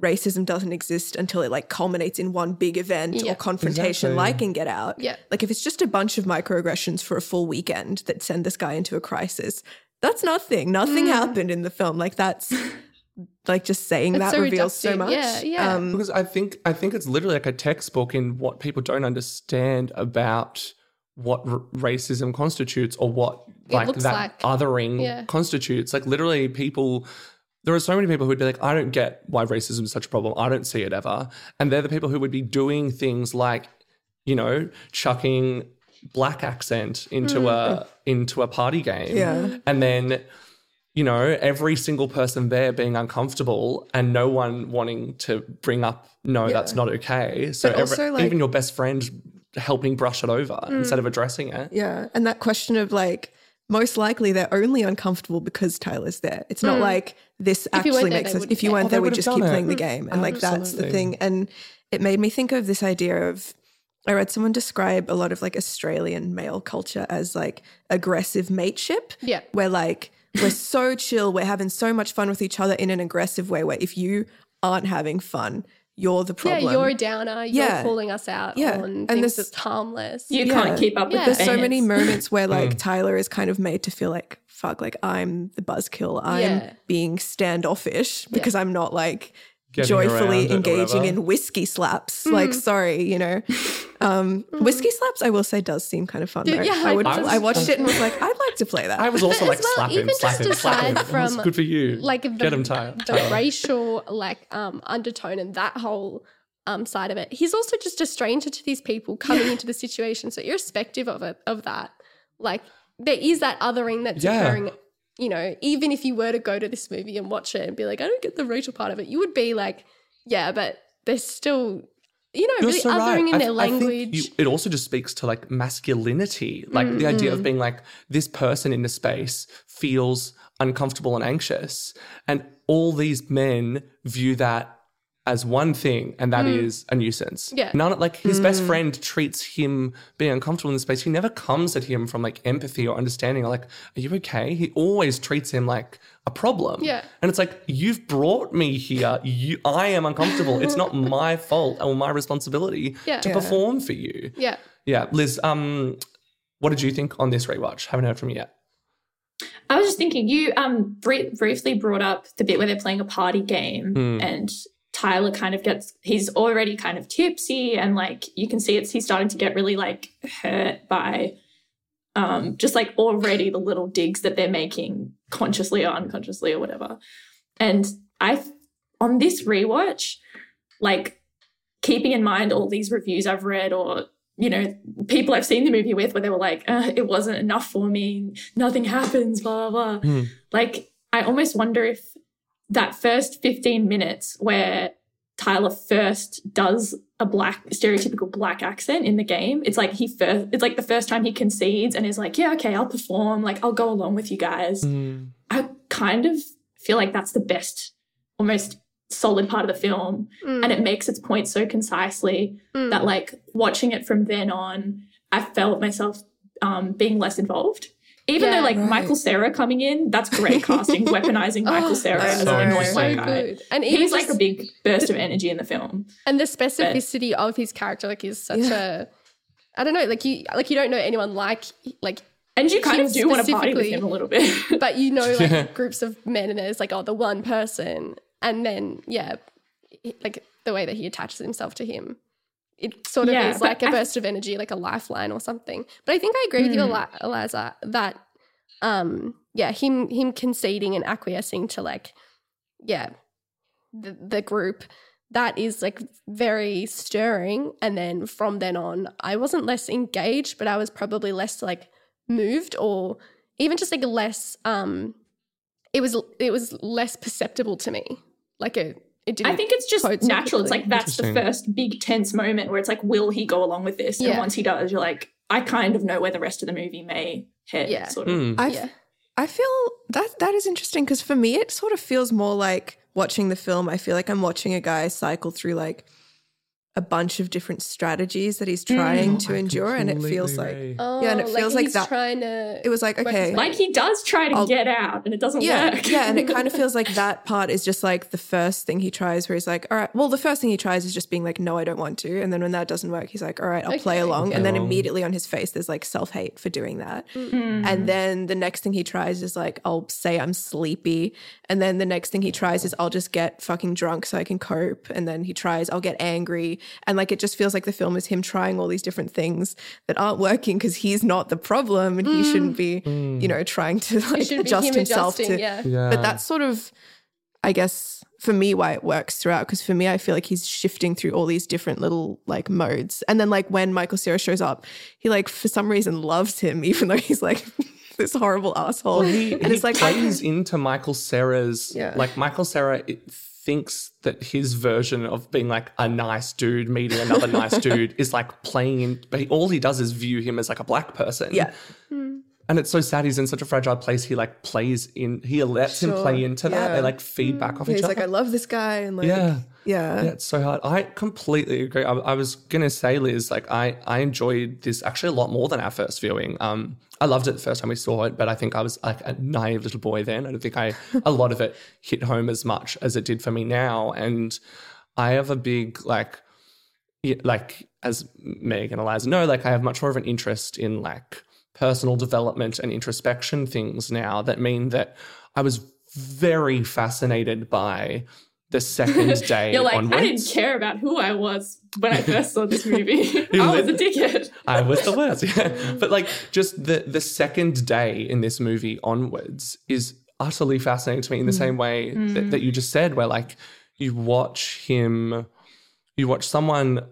racism doesn't exist until it like culminates in one big event Yeah. or confrontation Exactly. like in Get Out. Yeah. Like if it's just a bunch of microaggressions for a full weekend that send this guy into a crisis, that's nothing. Nothing Mm. happened in the film. Like that's like just saying It's that so reveals so much. Yeah, yeah. Um, Because I think I think it's literally like a textbook in what people don't understand about what r- racism constitutes or what like that like. othering Yeah. constitutes. Like literally, people. There are so many people who'd be like, I don't get why racism is such a problem. I don't see it ever. And they're the people who would be doing things like, you know, chucking black accent into a into a party game. Yeah. And then you know, every single person there being uncomfortable and no one wanting to bring up, no, that's not okay. So every- also, like- even your best friend helping brush it over Mm. instead of addressing it. Yeah. And that question of like, most likely they're only uncomfortable because Tyler's there. It's not like this Mm. If you weren't actually makes they us. If you weren't Oh, there, we'd just keep it. playing the game. And like that's the thing. And it made me think of this idea of I read someone describe a lot of like Australian male culture as like aggressive mateship. Yeah. Where like we're so chill, we're having so much fun with each other in an aggressive way where if you aren't having fun, you're the problem. Yeah, you're a downer. You're Yeah. calling us out Yeah. on And things this- that's harmless. You Yeah. can't keep up with Yeah. the There's so many moments where like mm. Tyler is kind of made to feel like fuck, like I'm the buzzkill. I'm Yeah. being standoffish because I'm not like Getting around joyfully engaging in whiskey slaps. Mm. Like, sorry, you know. Um, Whiskey slaps, I will say, does seem kind of fun. Dude, though. yeah, I would. I was- I watched it and was like, I'd like to play that. I was also But like, as well, slap him, even slap just him, slap him. aside from, good for you. like the, Get him tired. the racial like um undertone and that whole um side of it. He's also just a stranger to these people coming into the situation. So irrespective of it of that, like there is that othering that's Yeah. occurring. You know, even if you were to go to this movie and watch it and be like, I don't get the racial part of it, you would be like, yeah, but there's still, you know, You're really so othering right. in I- their I think language. you- it also just speaks to like masculinity, like the idea of mm-hmm. being like this person in the space feels uncomfortable and anxious, and all these men view that as one thing, and that is a nuisance. Yeah. none like his best friend treats him being uncomfortable in the space. He never comes at him from like empathy or understanding. Or like, are you okay? He always treats him like a problem. Yeah. and it's like you've brought me here. You, I am uncomfortable. it's not my fault or my responsibility Yeah. to Yeah. perform for you. yeah. Yeah, Liz. Um, what did you think on this rewatch? Haven't heard from you yet. I was just thinking, you um bri- briefly brought up the bit where they're playing a party game Hmm. and Tyler kind of gets he's already kind of tipsy and like you can see it's he's starting to get really like hurt by um just like already the little digs that they're making consciously or unconsciously or whatever. And I on this rewatch, like keeping in mind all these reviews I've read or you know, people I've seen the movie with where they were like, uh, it wasn't enough for me, nothing happens, blah, blah, blah. Hmm. Like, I almost wonder if that first 15 minutes where Tyler first does a black, stereotypical black accent in the game, it's like he first, it's like the first time he concedes and is like, yeah, okay, I'll perform, like, I'll go along with you guys. I kind of feel like that's the best, almost solid part of the film. Mm. And it makes its point so concisely Mm. that like watching it from then on, I felt myself um, being less involved. Even Yeah. though like Right. Michael Cera coming in, that's great casting, weaponizing Michael Oh, Cera as so an annoying good. white so guy. good. And even He's like a big burst of energy in the film. and the specificity of his character like is such a I don't know, like you like you don't know anyone like like And you kind of do want to party with specifically- him a little bit. but you know like groups of men and there's like oh the one person and then yeah like the way that he attaches himself to him it sort of Yeah, is like a I- burst of energy like a lifeline or something but i think i agree with you Mm. Eli- eliza that um yeah him him conceding and acquiescing to like yeah the, the group that is like very stirring. And then from then on, I wasn't less engaged, but I was probably less like moved or even just like less um it was it was less perceptible to me. Like it it didn't I think it's just quote natural. It's like that's the first big tense moment where it's like, will he go along with this? And once he does, you're like, I kind of know where the rest of the movie may head. Yeah. Sort of. Hmm. I, Yeah. I feel that that is interesting because for me it sort of feels more like watching the film. I feel like I'm watching a guy cycle through like a bunch of different strategies that he's trying to endure, and it feels like Oh, Yeah, and it feels like he's that- trying to it was like okay, Like he does try to I'll- get out and it doesn't yeah, work. yeah, and it kind of feels like that part is just like the first thing he tries, where he's like, all right, well, the first thing he tries is just being like, no, I don't want to, and then when that doesn't work, he's like, all right, I'll play along, Play and then along. immediately on his face, there's like self hate for doing that, Mm. and then the next thing he tries is like, I'll say I'm sleepy, and then the next thing he tries is I'll just get fucking drunk so I can cope, and then he tries I'll get angry, and like it just feels like the film is him trying all these different things that aren't working because he's not the problem, and he mm. shouldn't be, you mm. know, trying to like it should be adjust him himself adjusting, to yeah. Yeah. but that's sort of i guess for me why it works throughout because for me i feel like he's shifting through all these different little like modes and then like when michael cera shows up he like for some reason loves him even though he's like this horrible asshole he, and he it's like I- plays into Michael Cera's Yeah. like Michael Cera it thinks that his version of being like a nice dude meeting another nice dude is like playing in but he, all he does is view him as like a black person. Yeah. Hmm. And it's so sad he's in such a fragile place he like plays in he lets him play into that. They like feed back hmm. off each he's other. He's like i love this guy and like yeah yeah, yeah, it's so hard. I completely agree. I, I was gonna say, Liz, like I, I enjoyed this actually a lot more than our first viewing. Um, I loved it the first time we saw it, but I think I was like a naive little boy then. I don't think I a lot of it hit home as much as it did for me now. And I have a big like, like as Meg and Eliza know, like I have much more of an interest in like personal development and introspection things now that mean that I was very fascinated by the second day You're like, onwards. I didn't care about who I was when I first saw this movie. I was a dickhead. I was the worst. Yeah. But like just the the second day in this movie onwards is utterly fascinating to me in the mm. same way that, mm. that you just said, where like you watch him, you watch someone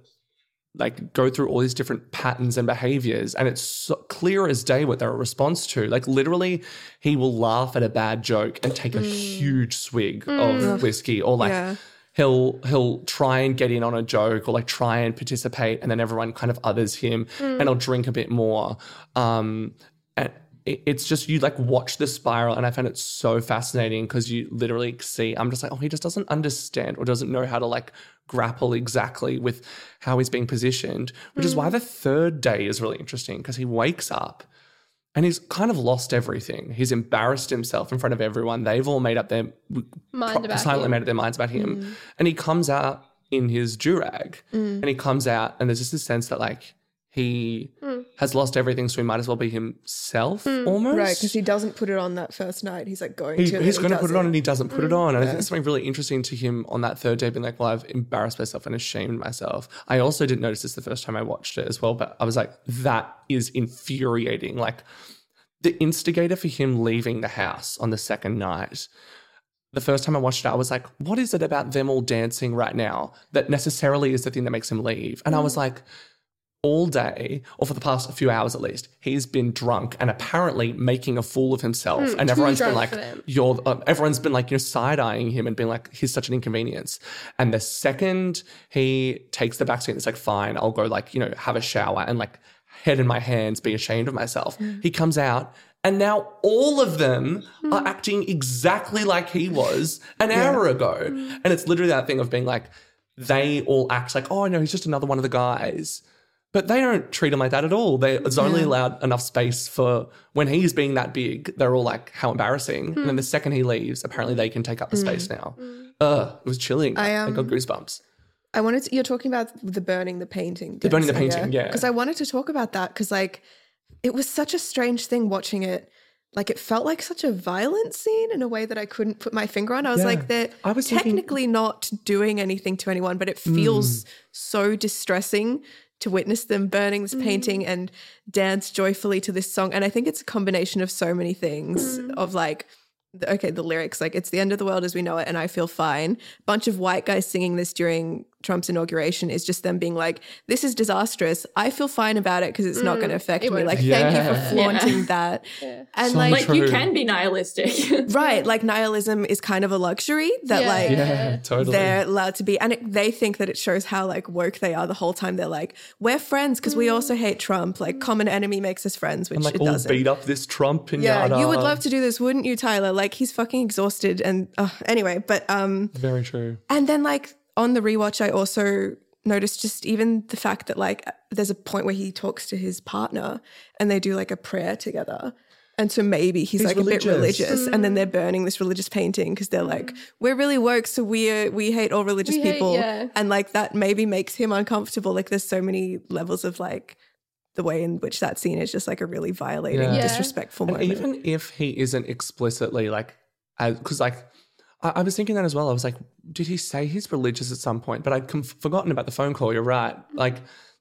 like go through all these different patterns and behaviors and it's so clear as day what they're a response to. Like literally he will laugh at a bad joke and take a mm. huge swig of mm. whiskey or like Yeah. he'll he'll try and get in on a joke or like try and participate and then everyone kind of others him mm. and he'll drink a bit more. Um and it's just you like watch the spiral and i found it so fascinating because you literally see i'm just like oh he just doesn't understand or doesn't know how to like grapple exactly with how he's being positioned which is why mm. the third day is really interesting because he wakes up and he's kind of lost everything. He's embarrassed himself in front of everyone. They've all made up their Mind about silently him. made up their minds about him. Mm. And he comes out in his durag. Mm. And he comes out and there's just this sense that like he hmm. has lost everything, so he might as well be himself hmm. almost. right because he doesn't put it on that first night he's like going He- to he's going to put it on and he doesn't put it on. And I think hmm. there's something really interesting to him on that third day being like, well, I've embarrassed myself and ashamed myself. I also didn't notice this the first time I watched it as well, but I was like, that is infuriating. Like the instigator for him leaving the house on the second night. The first time I watched it, I was like, what is it about them all dancing right now that necessarily is the thing that makes him leave? And I was like, all day, or for the past few hours at least, he's been drunk and apparently making a fool of himself. and everyone's been like, "You're," uh, everyone's been like, you know, side eyeing him and being like, "He's such an inconvenience." And the second he takes the backseat, it's like, "Fine, I'll go like, you know, have a shower and like head in my hands, be ashamed of myself." He comes out. And now all of them are acting exactly like he was an hour ago. And it's literally that thing of being like, they all act like, oh no, he's just another one of the guys. But they don't treat him like that at all. They, it's only allowed enough space for when he's being that big, they're all like, how embarrassing. And then hmm. the second he leaves, apparently they can take up the hmm. space now. Hmm. Ugh, it was chilling. I, I got um, goosebumps. I wanted to, you're talking about the burning the painting. The burning the painting, yeah. Because I wanted to talk about that because like it was such a strange thing watching it. Like it felt like such a violent scene in a way that I couldn't put my finger on. I was Yeah. like, they're I was thinking- technically not doing anything to anyone, but it feels so distressing to witness them burning this painting mm. and dance joyfully to this song. And I think it's a combination of so many things mm. of like okay, the lyrics like it's the end of the world as we know it, and I feel fine. Bunch of white guys singing this during Trump's inauguration is just them being like, "This is disastrous. I feel fine about it because it's not going to affect me." won't Like, affect thank you for flaunting Yeah. that. Yeah. And So like, Like you can be nihilistic. right, like nihilism is kind of a luxury that Yeah. like Yeah, totally. they're allowed to be and it, they think that it shows how like woke they are the whole time they're like we're friends because we also hate trump like common enemy makes us friends which and like it all doesn't beat up this Trump and yeah yada. you would love to do this wouldn't you tyler like he's fucking exhausted and uh, anyway but um Very true. and then like on the rewatch i also noticed just even the fact that like there's a point where he talks to his partner and they do like a prayer together and so maybe he's, He's like a bit religious. religious, and then they're burning this religious painting because they're like, "We're really woke, so we uh, we hate all religious We hate- people," yeah. and like that maybe makes him uncomfortable. Like there's so many levels of like the way in which that scene is just like a really violating, Yeah. Yeah. disrespectful And moment. even if he isn't explicitly like, because like, I, I was thinking that as well. I was like, did he say he's religious at some point? But I'd com- forgotten about the phone call. You're right. Like,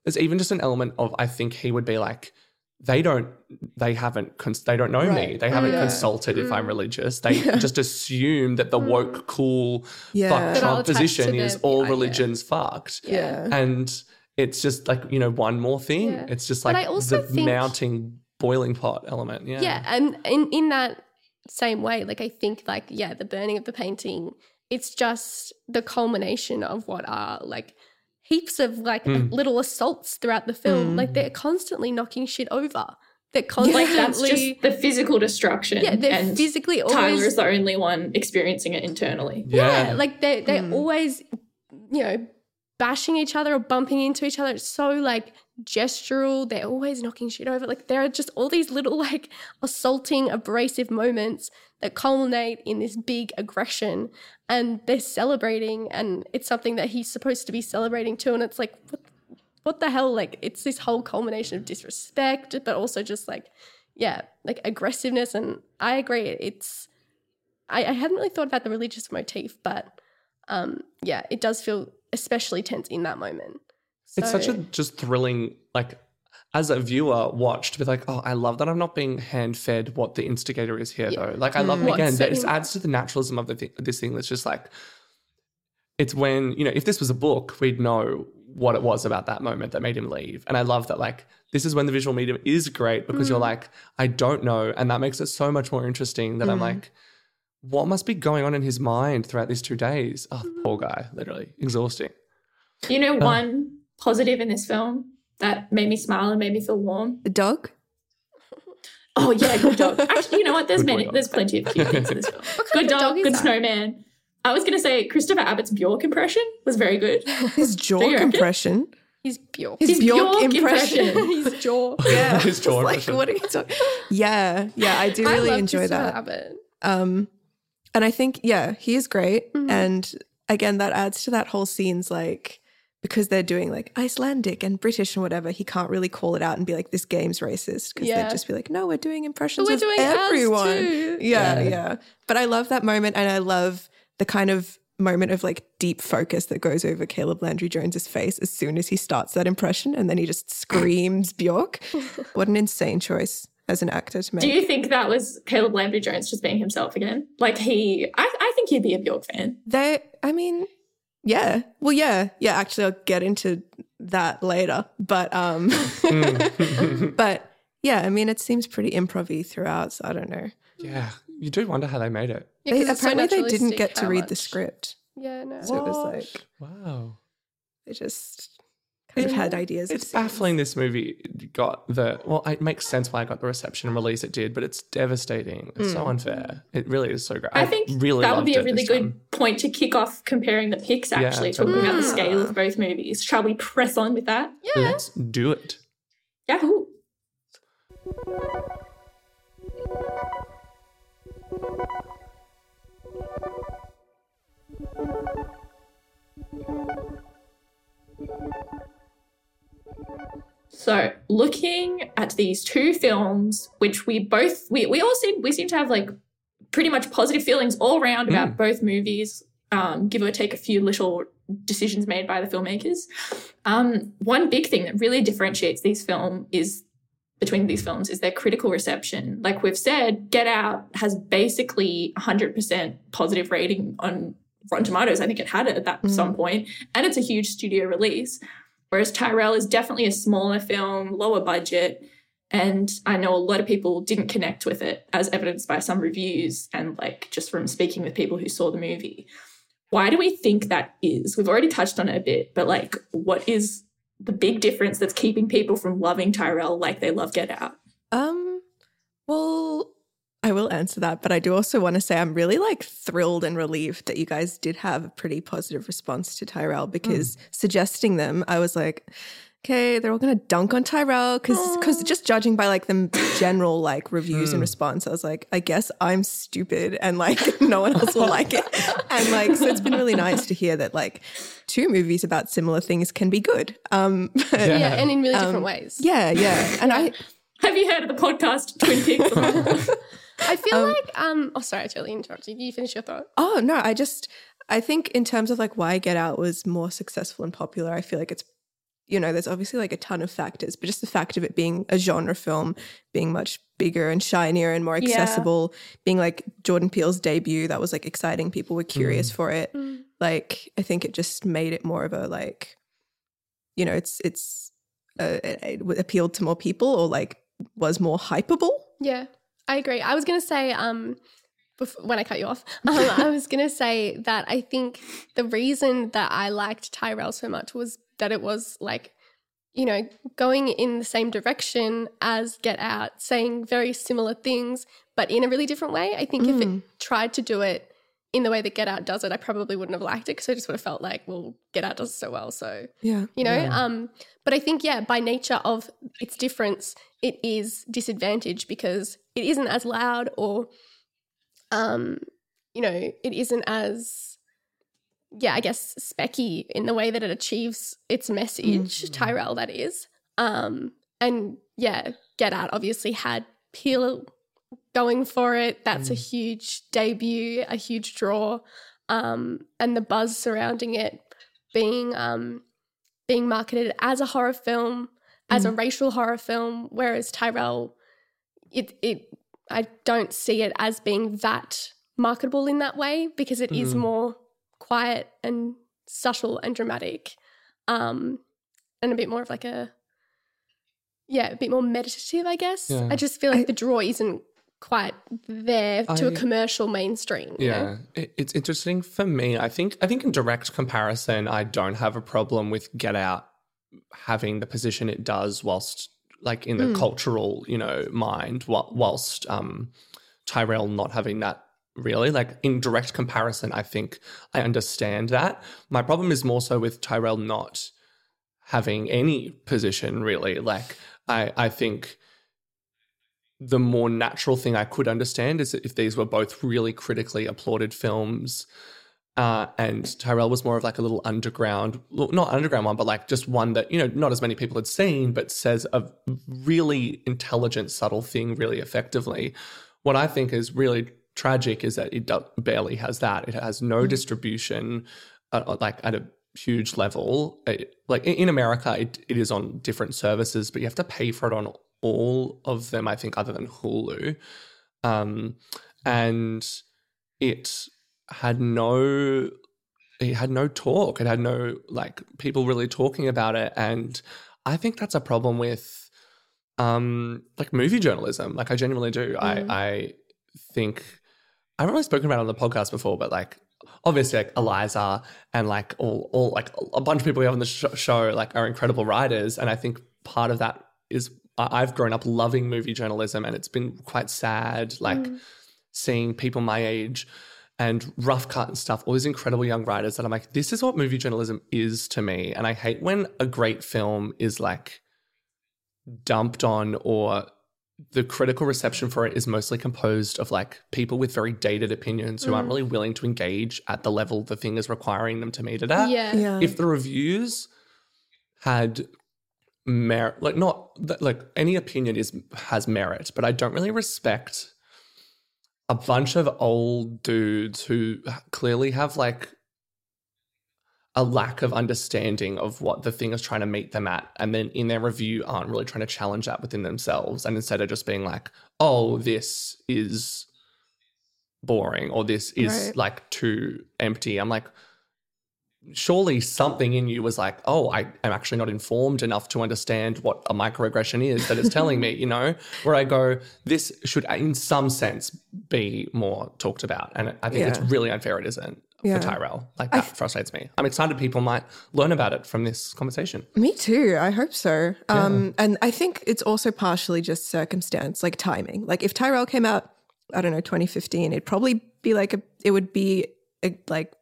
there's even just an element of I think he would be like, they don't, they haven't, cons- they don't know me. They haven't Yeah. consulted if I'm mm. religious. They just assume that the mm. woke, cool, Yeah. fuck Trump position is all yeah. religions fucked. yeah. And it's just like, you know, one more thing. Yeah. It's just like the think- mounting boiling pot element. Yeah. Yeah, and in in that same way, like I think like yeah, the burning of the painting, it's just the culmination of what are like heaps of like Mm. little assaults throughout the film. Like they're constantly knocking shit over. They're constantly like that's just the physical destruction. yeah, they're and physically Tyler always is the only one experiencing it internally. yeah, like they they're Mm. always you know bashing each other or bumping into each other. It's so like gestural. They're always knocking shit over. Like there are just all these little like assaulting, abrasive moments that culminate in this big aggression, and they're celebrating, and it's something that he's supposed to be celebrating too. And it's like what what the hell? Like it's this whole culmination of disrespect, but also just like yeah, like aggressiveness. And I agree, it's I, I hadn't really thought about the religious motif, but um, yeah, it does feel especially tense in that moment. It's such a just thrilling, like, as a viewer, watch to be like, oh, I love that I'm not being hand fed what the instigator is here, Yeah. though. Like, I love, Mm. again, that What's it adds to the naturalism of the thi- this thing that's just like, it's when, you know, if this was a book, we'd know what it was about that moment that made him leave. And I love that, like, this is when the visual medium is great because Mm. you're like, I don't know. And that makes it so much more interesting that I'm Mm. like, what must be going on in his mind throughout these two days? Oh, poor guy, literally exhausting. You know, one positive in this film that made me smile and made me feel warm. the dog. Oh yeah, good dog. Actually, you know what? There's Good many. dog. There's plenty of cute things in this film. Good dog, dog good that? snowman. I was gonna say Christopher Abbott's Bjork impression was very good. His jaw you reckon? compression. He's Bjork. His His Bjork, Bjork impression. impression. He's jaw. Yeah, His jaw like impression. what are you talking? Yeah, yeah, I do I really love enjoy Christopher that. Abbott. Um, and I think yeah, he is great, Mhm. and again, that adds to that whole scene's like because they're doing like Icelandic and British and whatever. He can't really call it out and be like this game's racist because Yeah. they'd just be like, no, we're doing impressions we're of doing everyone. too. Yeah, Yeah. yeah. But I love that moment, and I love the kind of moment of like deep focus that goes over Caleb Landry Jones's face as soon as he starts that impression, and then he just screams Bjork. What an insane choice as an actor to make. Do you think that was Caleb Landry Jones just being himself again? Like he, I, I think he'd be a Bjork fan. They, I mean, yeah. Well, yeah, yeah. Actually, I'll get into that later. But, um, but yeah, I mean, it seems pretty improv throughout. So I don't know. Yeah, you do wonder how they made it. Yeah, They, 'cause it's so apparently, they didn't get to how read the script, Yeah, no. so it was like Wow. they just kind of had ideas. It's baffling this movie got the well, it makes sense why I got the reception and release it did, but it's devastating. It's so hmm. unfair. It really is so great. I think really that would be a really good time. point to kick off comparing the picks. Yeah, Actually, talking totally. about the scale of both movies. Shall we press on with that? Yeah. Let's do it. Yahoo! So, looking at these two films, which we both we, we all seem we seem to have like pretty much positive feelings all around about both movies, um, give or take a few little decisions made by the filmmakers. Um, one big thing that really differentiates these film is between these films is their critical reception. Like we've said, Get Out has basically 100% positive rating on Rotten Tomatoes. I think it had it at that Mm. some point, and it's a huge studio release. Whereas Tyrel is definitely a smaller film, lower budget, and I know a lot of people didn't connect with it, as evidenced by some reviews and like just from speaking with people who saw the movie. Why do we think that is? We've already touched on it a bit, but like, what is the big difference that's keeping people from loving Tyrel like they love Get Out? Um, well, I will answer that, but I do also want to say I'm really like thrilled and relieved that you guys did have a pretty positive response to Tyrel because suggesting them, I was like, okay, they're all gonna dunk on Tyrel because because just judging by like the general like reviews and response, I was like, I guess I'm stupid and like no one else will like it, and like so it's been really nice to hear that like two movies about similar things can be good. Um, but Yeah. Yeah, and in really different Um, ways. yeah, yeah, and I Have you heard of the podcast Twin Peaks? I feel like um oh sorry, I totally interrupted. You finish your thought. Oh no, I just I think in terms of like why Get Out was more successful and popular, I feel like it's you know, there's obviously like a ton of factors, but just the fact of it being a genre film, being much bigger and shinier and more Yeah. accessible, being like Jordan Peele's debut, that was like exciting. People were curious for it. Like I think it just made it more of a like, you know, it's it's uh, it, it appealed to more people or like was more hypeable. Yeah, I agree. I was going to say, um, before, when I cut you off, um, I was going to say that I think the reason that I liked Tyrel so much was that it was like, you know, going in the same direction as Get Out, saying very similar things, but in a really different way. I think if it tried to do it in the way that Get Out does it, I probably wouldn't have liked it because I just would have felt like, well, Get Out does it so well, so Yeah. you know um but i think yeah by nature of its difference it is disadvantaged because it isn't as loud or um you know it isn't as yeah i guess specky in the way that it achieves its message tyrel that is. Um and yeah get out obviously had Peele going for it. That's a huge debut a huge draw. Um and the buzz surrounding it being um being marketed as a horror film, as a racial horror film, whereas Tyrel, it it I don't see it as being that marketable in that way because it is Mm. more quiet and subtle and dramatic, um, and a bit more of like a yeah, a bit more meditative, I guess. Yeah. I just feel like I- the draw isn't quite there to a commercial mainstream. you know? Yeah, it, it's interesting for me. I think I think in direct comparison, I don't have a problem with Get Out having the position it does, whilst like in the cultural, you know, mind, whilst um, Tyrel not having that. Really, like in direct comparison, I think I understand that. My problem is more so with Tyrel not having any position. Really, like I, I think the more natural thing I could understand is if these were both really critically applauded films. Uh, and Tyrel was more of like a little underground, not underground one, but like just one that, you know, not as many people had seen, but says a really intelligent, subtle thing really effectively. What I think is really tragic is that it barely has that. It has no distribution, uh, like at a huge level. It- like in in America, it, it is on different services, but you have to pay for it on all of them, I think, other than Hulu. Um, and it had no it had no talk. It had no like people really talking about it. And I think that's a problem with um like movie journalism. Like I genuinely do. I I think I haven't really spoken about it on the podcast before, but like obviously like Eliza and like all all like a bunch of people we have on the sh- show like are incredible writers, and I think part of that is I've grown up loving movie journalism, and it's been quite sad like seeing people my age and rough cut and stuff, all these incredible young writers that I'm like, this is what movie journalism is to me. And I hate when a great film is like dumped on or the critical reception for it is mostly composed of like people with very dated opinions who aren't mm. really willing to engage at the level the thing is requiring them to meet it at. Yeah. Yeah. If the reviews had merit, like not like any opinion is has merit, but I don't really respect a bunch of old dudes who clearly have like a lack of understanding of what the thing is trying to meet them at and then in their review aren't really trying to challenge that within themselves and instead of just being like oh this is boring or this is Right. like too empty i'm like surely something in you was like oh i am actually not informed enough to understand what a microaggression is that it's telling me you know where i go this should in some sense be more talked about and i think it's really unfair it isn't Yeah. for tyrel like that frustrates me i'm excited people might learn about it from this conversation Me too. I hope so. Um, and I think it's also partially just circumstance, like timing. Like if Tyrel came out, I don't know, 2015, it'd probably be like a, it would be a, like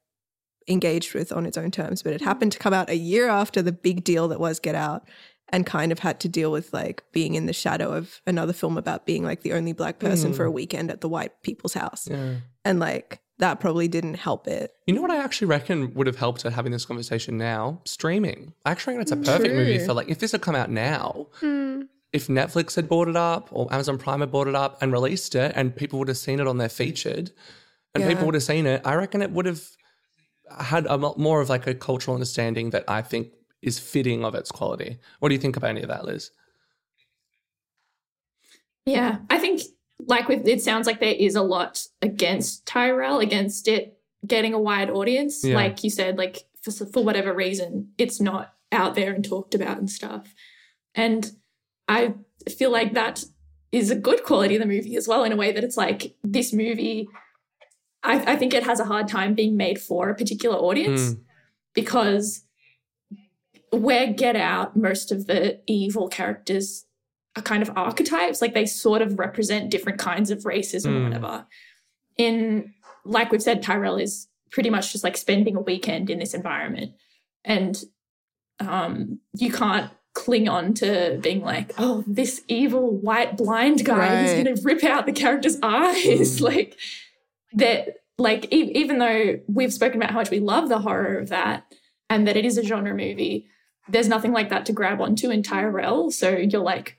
engaged with on its own terms. But it happened to come out a year after the big deal that was Get Out, and kind of had to deal with like being in the shadow of another film about being like the only black person for a weekend at the white people's house, yeah and like that probably didn't help it. You know what I actually reckon would have helped at having this conversation now? Streaming. I actually reckon it's a perfect movie for like if this had come out now, Hmm. if Netflix had bought it up or Amazon Prime had bought it up and released it and people would have seen it on their featured and Yeah. people would have seen it, I reckon it would have had a more of like a cultural understanding that I think is fitting of its quality. What do you think about any of that, Liz? Yeah, I think like with it sounds like there is a lot against Tyrel, against it getting a wide audience. Yeah. Like you said, like for for whatever reason, it's not out there and talked about and stuff. And I feel like that is a good quality of the movie as well, in a way that it's like this movie. I, I think it has a hard time being made for a particular audience Mm. because where Get Out, most of the evil characters are kind of archetypes. Like they sort of represent different kinds of racism or Mm. whatever. In, like we've said, Tyrel is pretty much just like spending a weekend in this environment. And um, you can't cling on to being like, oh, this evil white blind guy who's going to rip out the character's eyes. Mm. like, that, like, e- even though we've spoken about how much we love the horror of that and that it is a genre movie, there's nothing like that to grab onto in Tyrel. So you're like,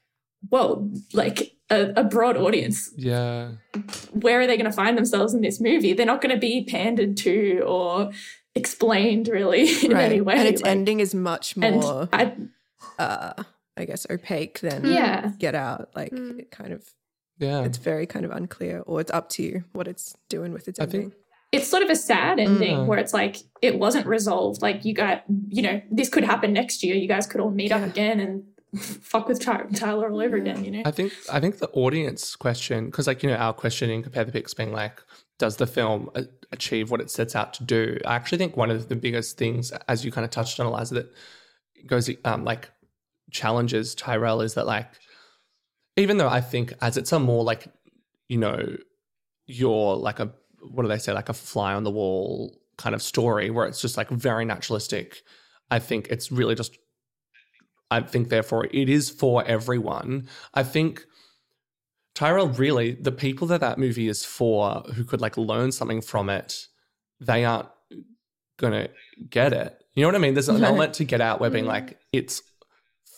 whoa, like a, a broad audience, Yeah. where are they going to find themselves in this movie? They're not going to be pandered to or explained really in any way. And its Like, ending is much more, I, uh, I guess, opaque than yeah, Get Out. Like Mm. it kind of, Yeah. it's very kind of unclear, or it's up to you what it's doing with its I ending. think- it's sort of a sad ending Mm. where it's like it wasn't resolved. Like you got, you know, this could happen next year. You guys could all meet Yeah. up again and fuck with Ty- Tyler all over again. You know, I think I think the audience question, because like you know our questioning compare the picks being like, does the film achieve what it sets out to do? I actually think one of the biggest things, as you kind of touched on, Eliza, that goes um, like challenges Tyrel is that like, even though I think as it's a more like, you know, you're like a what do they say like a fly on the wall kind of story where it's just like very naturalistic. I think it's really just I think therefore it is for everyone. I think Tyrel really the people that that movie is for who could like learn something from it, they aren't gonna get it. You know what I mean? There's an element to get out where being Mm. like it's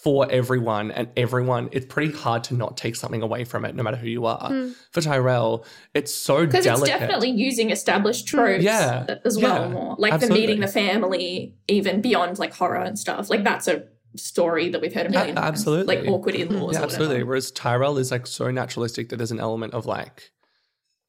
for everyone and everyone. It's pretty hard to not take something away from it, no matter who you are. Mm. For Tyrel, it's so because it's definitely using established tropes Yeah, as well yeah, more like absolutely. the meeting the family even beyond like horror and stuff like that's a story that we've heard a million times. absolutely. like awkward in-laws Yeah, absolutely. Whereas Tyrel is like so naturalistic that there's an element of like,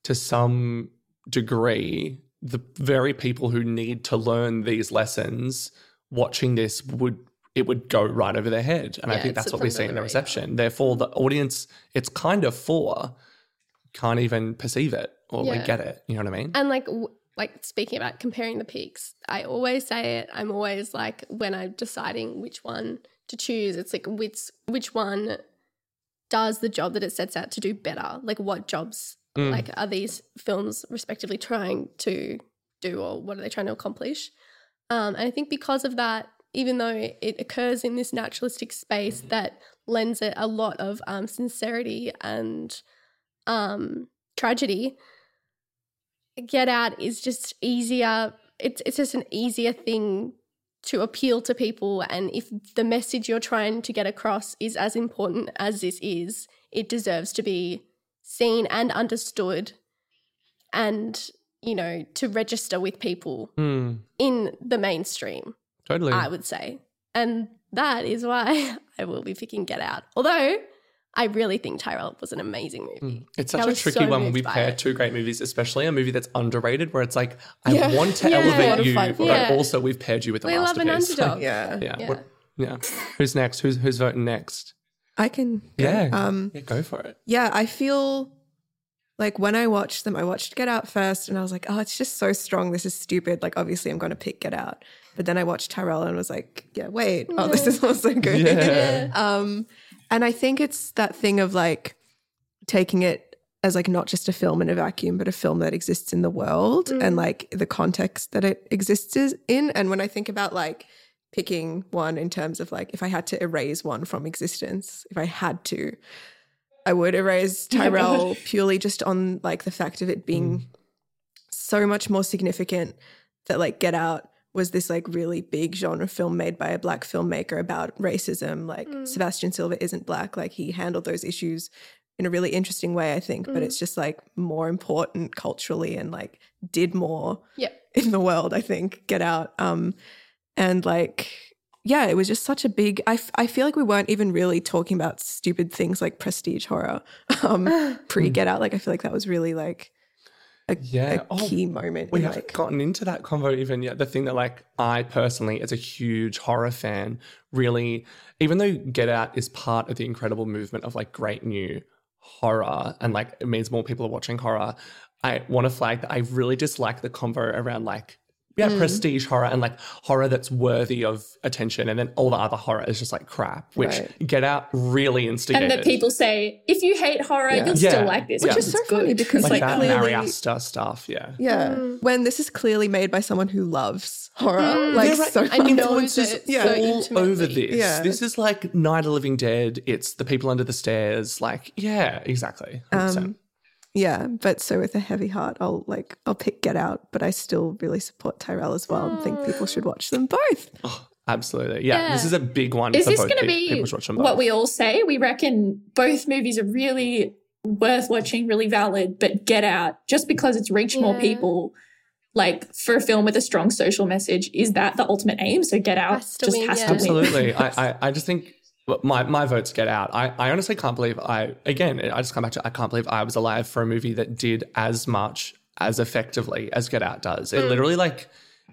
to some degree, the very people who need to learn these lessons watching this would it would go right over their head, and I think that's what we see in the reception. Therefore, the audience it's kind of for can't even perceive it or like get it. You know what I mean? And like like speaking about comparing the peaks, I always say it. I'm always like when I'm deciding which one to choose, it's like which which one does the job that it sets out to do better. Like what jobs Mm. like are these films respectively trying to do or what are they trying to accomplish? Um, and I think because of that, even though it occurs in this naturalistic space that lends it a lot of um, sincerity and um, tragedy, Get Out is just easier. It's it's just an easier thing to appeal to people, and if the message you're trying to get across is as important as this is, it deserves to be seen and understood. And you know, to register with people Hmm, in the mainstream, totally. I would say. And that is why I will be picking Get Out. Although I really think Tyrel was an amazing movie. It's such a tricky so one when we pair it. two great movies, especially a movie that's underrated, where it's like, I Yeah. want to Yeah. elevate you, fight but it. also we've paired you with a We love an masterpiece. underdog. Yeah. yeah. Yeah. What- yeah. Who's next? Who's who's voting next? I can. go. Yeah. Um, yeah, go for it. yeah, I feel like when I watched them, I watched Get Out first and I was like, oh, it's just so strong. This is stupid. Like, obviously, I'm going to pick Get Out. But then I watched Tyrel and was like, yeah, wait. Oh, this is also good. Yeah. um, and I think it's that thing of like taking it as like not just a film in a vacuum, but a film that exists in the world and like the context that it exists is in. And when I think about like picking one in terms of like if I had to erase one from existence, if I had to, I would erase Tyrel purely just on like the fact of it being mm. so much more significant that like Get Out was this like really big genre film made by a black filmmaker about racism. Like mm. Sebastian Silva isn't black. Like he handled those issues in a really interesting way, I think. But mm. it's just like more important culturally and like did more Yep. in the world, I think, Get Out. Um, and like, yeah, it was just such a big. I, f- I feel like we weren't even really talking about stupid things like prestige horror um, pre Get Out. Like, I feel like that was really like a, Yeah. a Oh, key moment. We in, haven't like, gotten into that convo even yet. The thing that, like, I personally, as a huge horror fan, really, even though Get Out is part of the incredible movement of like great new horror and like it means more people are watching horror, I want to flag that I really dislike the convo around like, yeah, Mm. prestige horror and like horror that's worthy of attention. And then all the other horror is just like crap, which Right. Get Out really instigated. And that people say, if you hate horror, Yeah. you'll Yeah. still like this. Which because is it's so funny because, like, like, that clearly- Ari Aster stuff. Yeah. Yeah. When this is clearly made by someone who loves horror. Like Yeah, right. so I know influences that yeah. so all intimately. over this. Yeah. This is like Night of the Living Dead. It's the people under the stairs. Like, yeah, exactly. 100%. Um, yeah, but so with a heavy heart, I'll like I'll pick Get Out, but I still really support Tyrel as well and think people should watch them both. Oh, absolutely. Yeah, this is a big one. Is for this going to be people should watch them what we all say? We reckon both movies are really worth watching, really valid, but Get Out, just because it's reached more people, like for a film with a strong social message, is that the ultimate aim? So Get Out Has just win, has yeah. to win. Absolutely. I, I, I just think well, my, my votes get out. I, I honestly can't believe I, again, I just come back to, I can't believe I was alive for a movie that did as much as effectively as Get Out does. It hmm. literally like,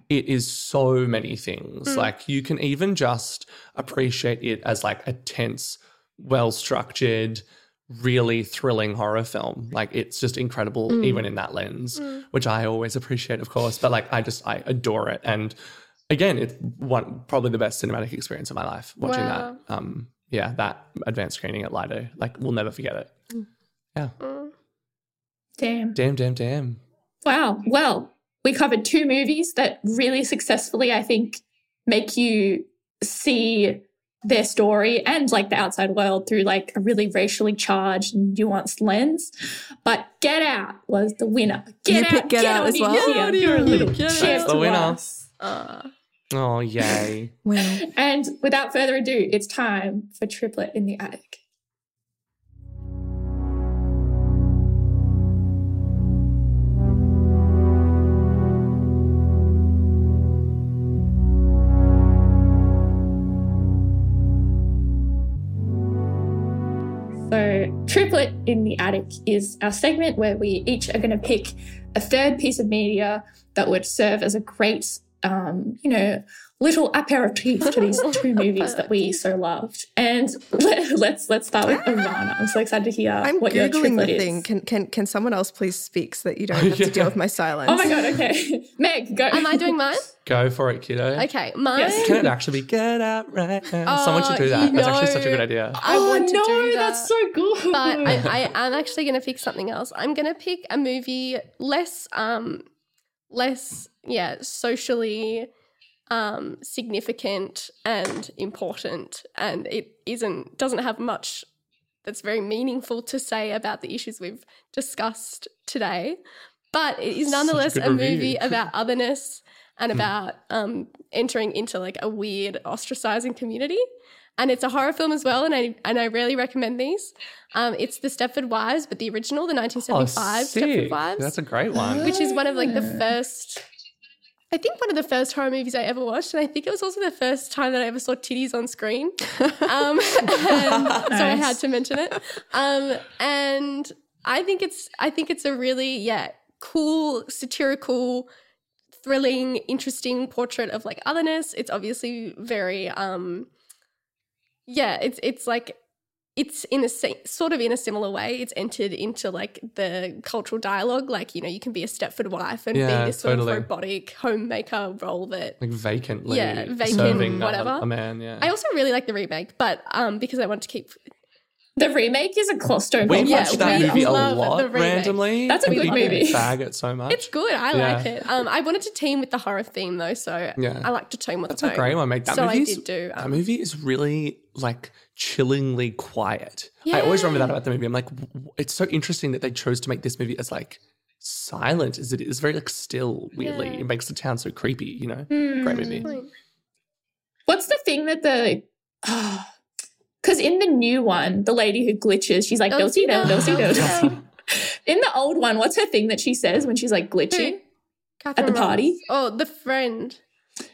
it is so many things. Hmm. Like you can even just appreciate it as like a tense, well structured, really thrilling horror film. Like it's just incredible, hmm. even in that lens, which I always appreciate, of course. But like I just I adore it, and again, it's one probably the best cinematic experience of my life watching Wow. that. Um, yeah, that advanced screening at Lido, like we'll never forget it. Yeah, Damn. damn, damn, damn. Wow. Well, we covered two movies that really successfully, I think, make you see their story and like the outside world through like a really racially charged nuanced lens. But Get Out was the winner. Get You Out, picked Get Out on as in well? here. You're a little Get cheers That's the to winner. Uh, Oh yay! Wow. And without further ado, it's time for Triplet in the Attic. So, Triplet in the Attic is our segment where we each are going to pick a third piece of media that would serve as a great, um, you know, little aperitif to these two movies that we so loved. And let, let's let's start with Ivana. I'm so excited to hear I'm what your googling triplet the is. thing. Can can can someone else please speak so that you don't have to deal with my silence? Oh my god! Okay, Meg, go. am I doing mine? Go for it, kiddo. Okay, mine. Yes. Can it actually be get out right now? Someone should do Oh, that. you That's actually such a good idea. I oh want to no, do that. that's so good. but I, I am actually going to pick something else. I'm going to pick a movie less, um, less, yeah, socially um, significant and important, and it isn't doesn't have much that's very meaningful to say about the issues we've discussed today. But it is a nonetheless a, movie about otherness and about um, entering into like a weird ostracizing community. And it's a horror film as well. And I and I really recommend these. Um, it's the Stepford Wives, but the original, the Oh, 1975 sick. Stepford Wives, That's a great one. which is one of like the first. I think one of the first horror movies I ever watched, and I think it was also the first time that I ever saw titties on screen. Um, and so I had to mention it. Um, and I think it's I think it's a really yeah cool satirical thrilling interesting portrait of like otherness it's obviously very um yeah it's it's like it's in a sort of in a similar way it's entered into like the cultural dialogue like you know you can be a stepford wife and Yeah, be this sort of robotic homemaker role that like vacantly Yeah, vacant, serving a- whatever. A, man, yeah. i also really like the remake but um because i want to keep The remake is a cluster. we Yeah, watched that we movie a love the lot remake. randomly. That's a We good fucking movie. Bag it so much. it's good i Yeah. like it um i wanted to team with the horror theme though so Yeah. i like to team with That's the a great one, mate. That so i did do That um, movie is really like chillingly quiet. I always remember that about the movie. I'm like, w- w- it's so interesting that they chose to make this movie as like silent as it is, very like still. Weirdly, Yeah. it makes the town so creepy. You know, Hmm. great movie. What's the thing that the. Because in the new one, the lady who glitches, she's like, Dosey dosey do, do, dosey do. dosey dosey." In the old one, what's her thing that she says when she's like glitching? At the party? Oh, the friend.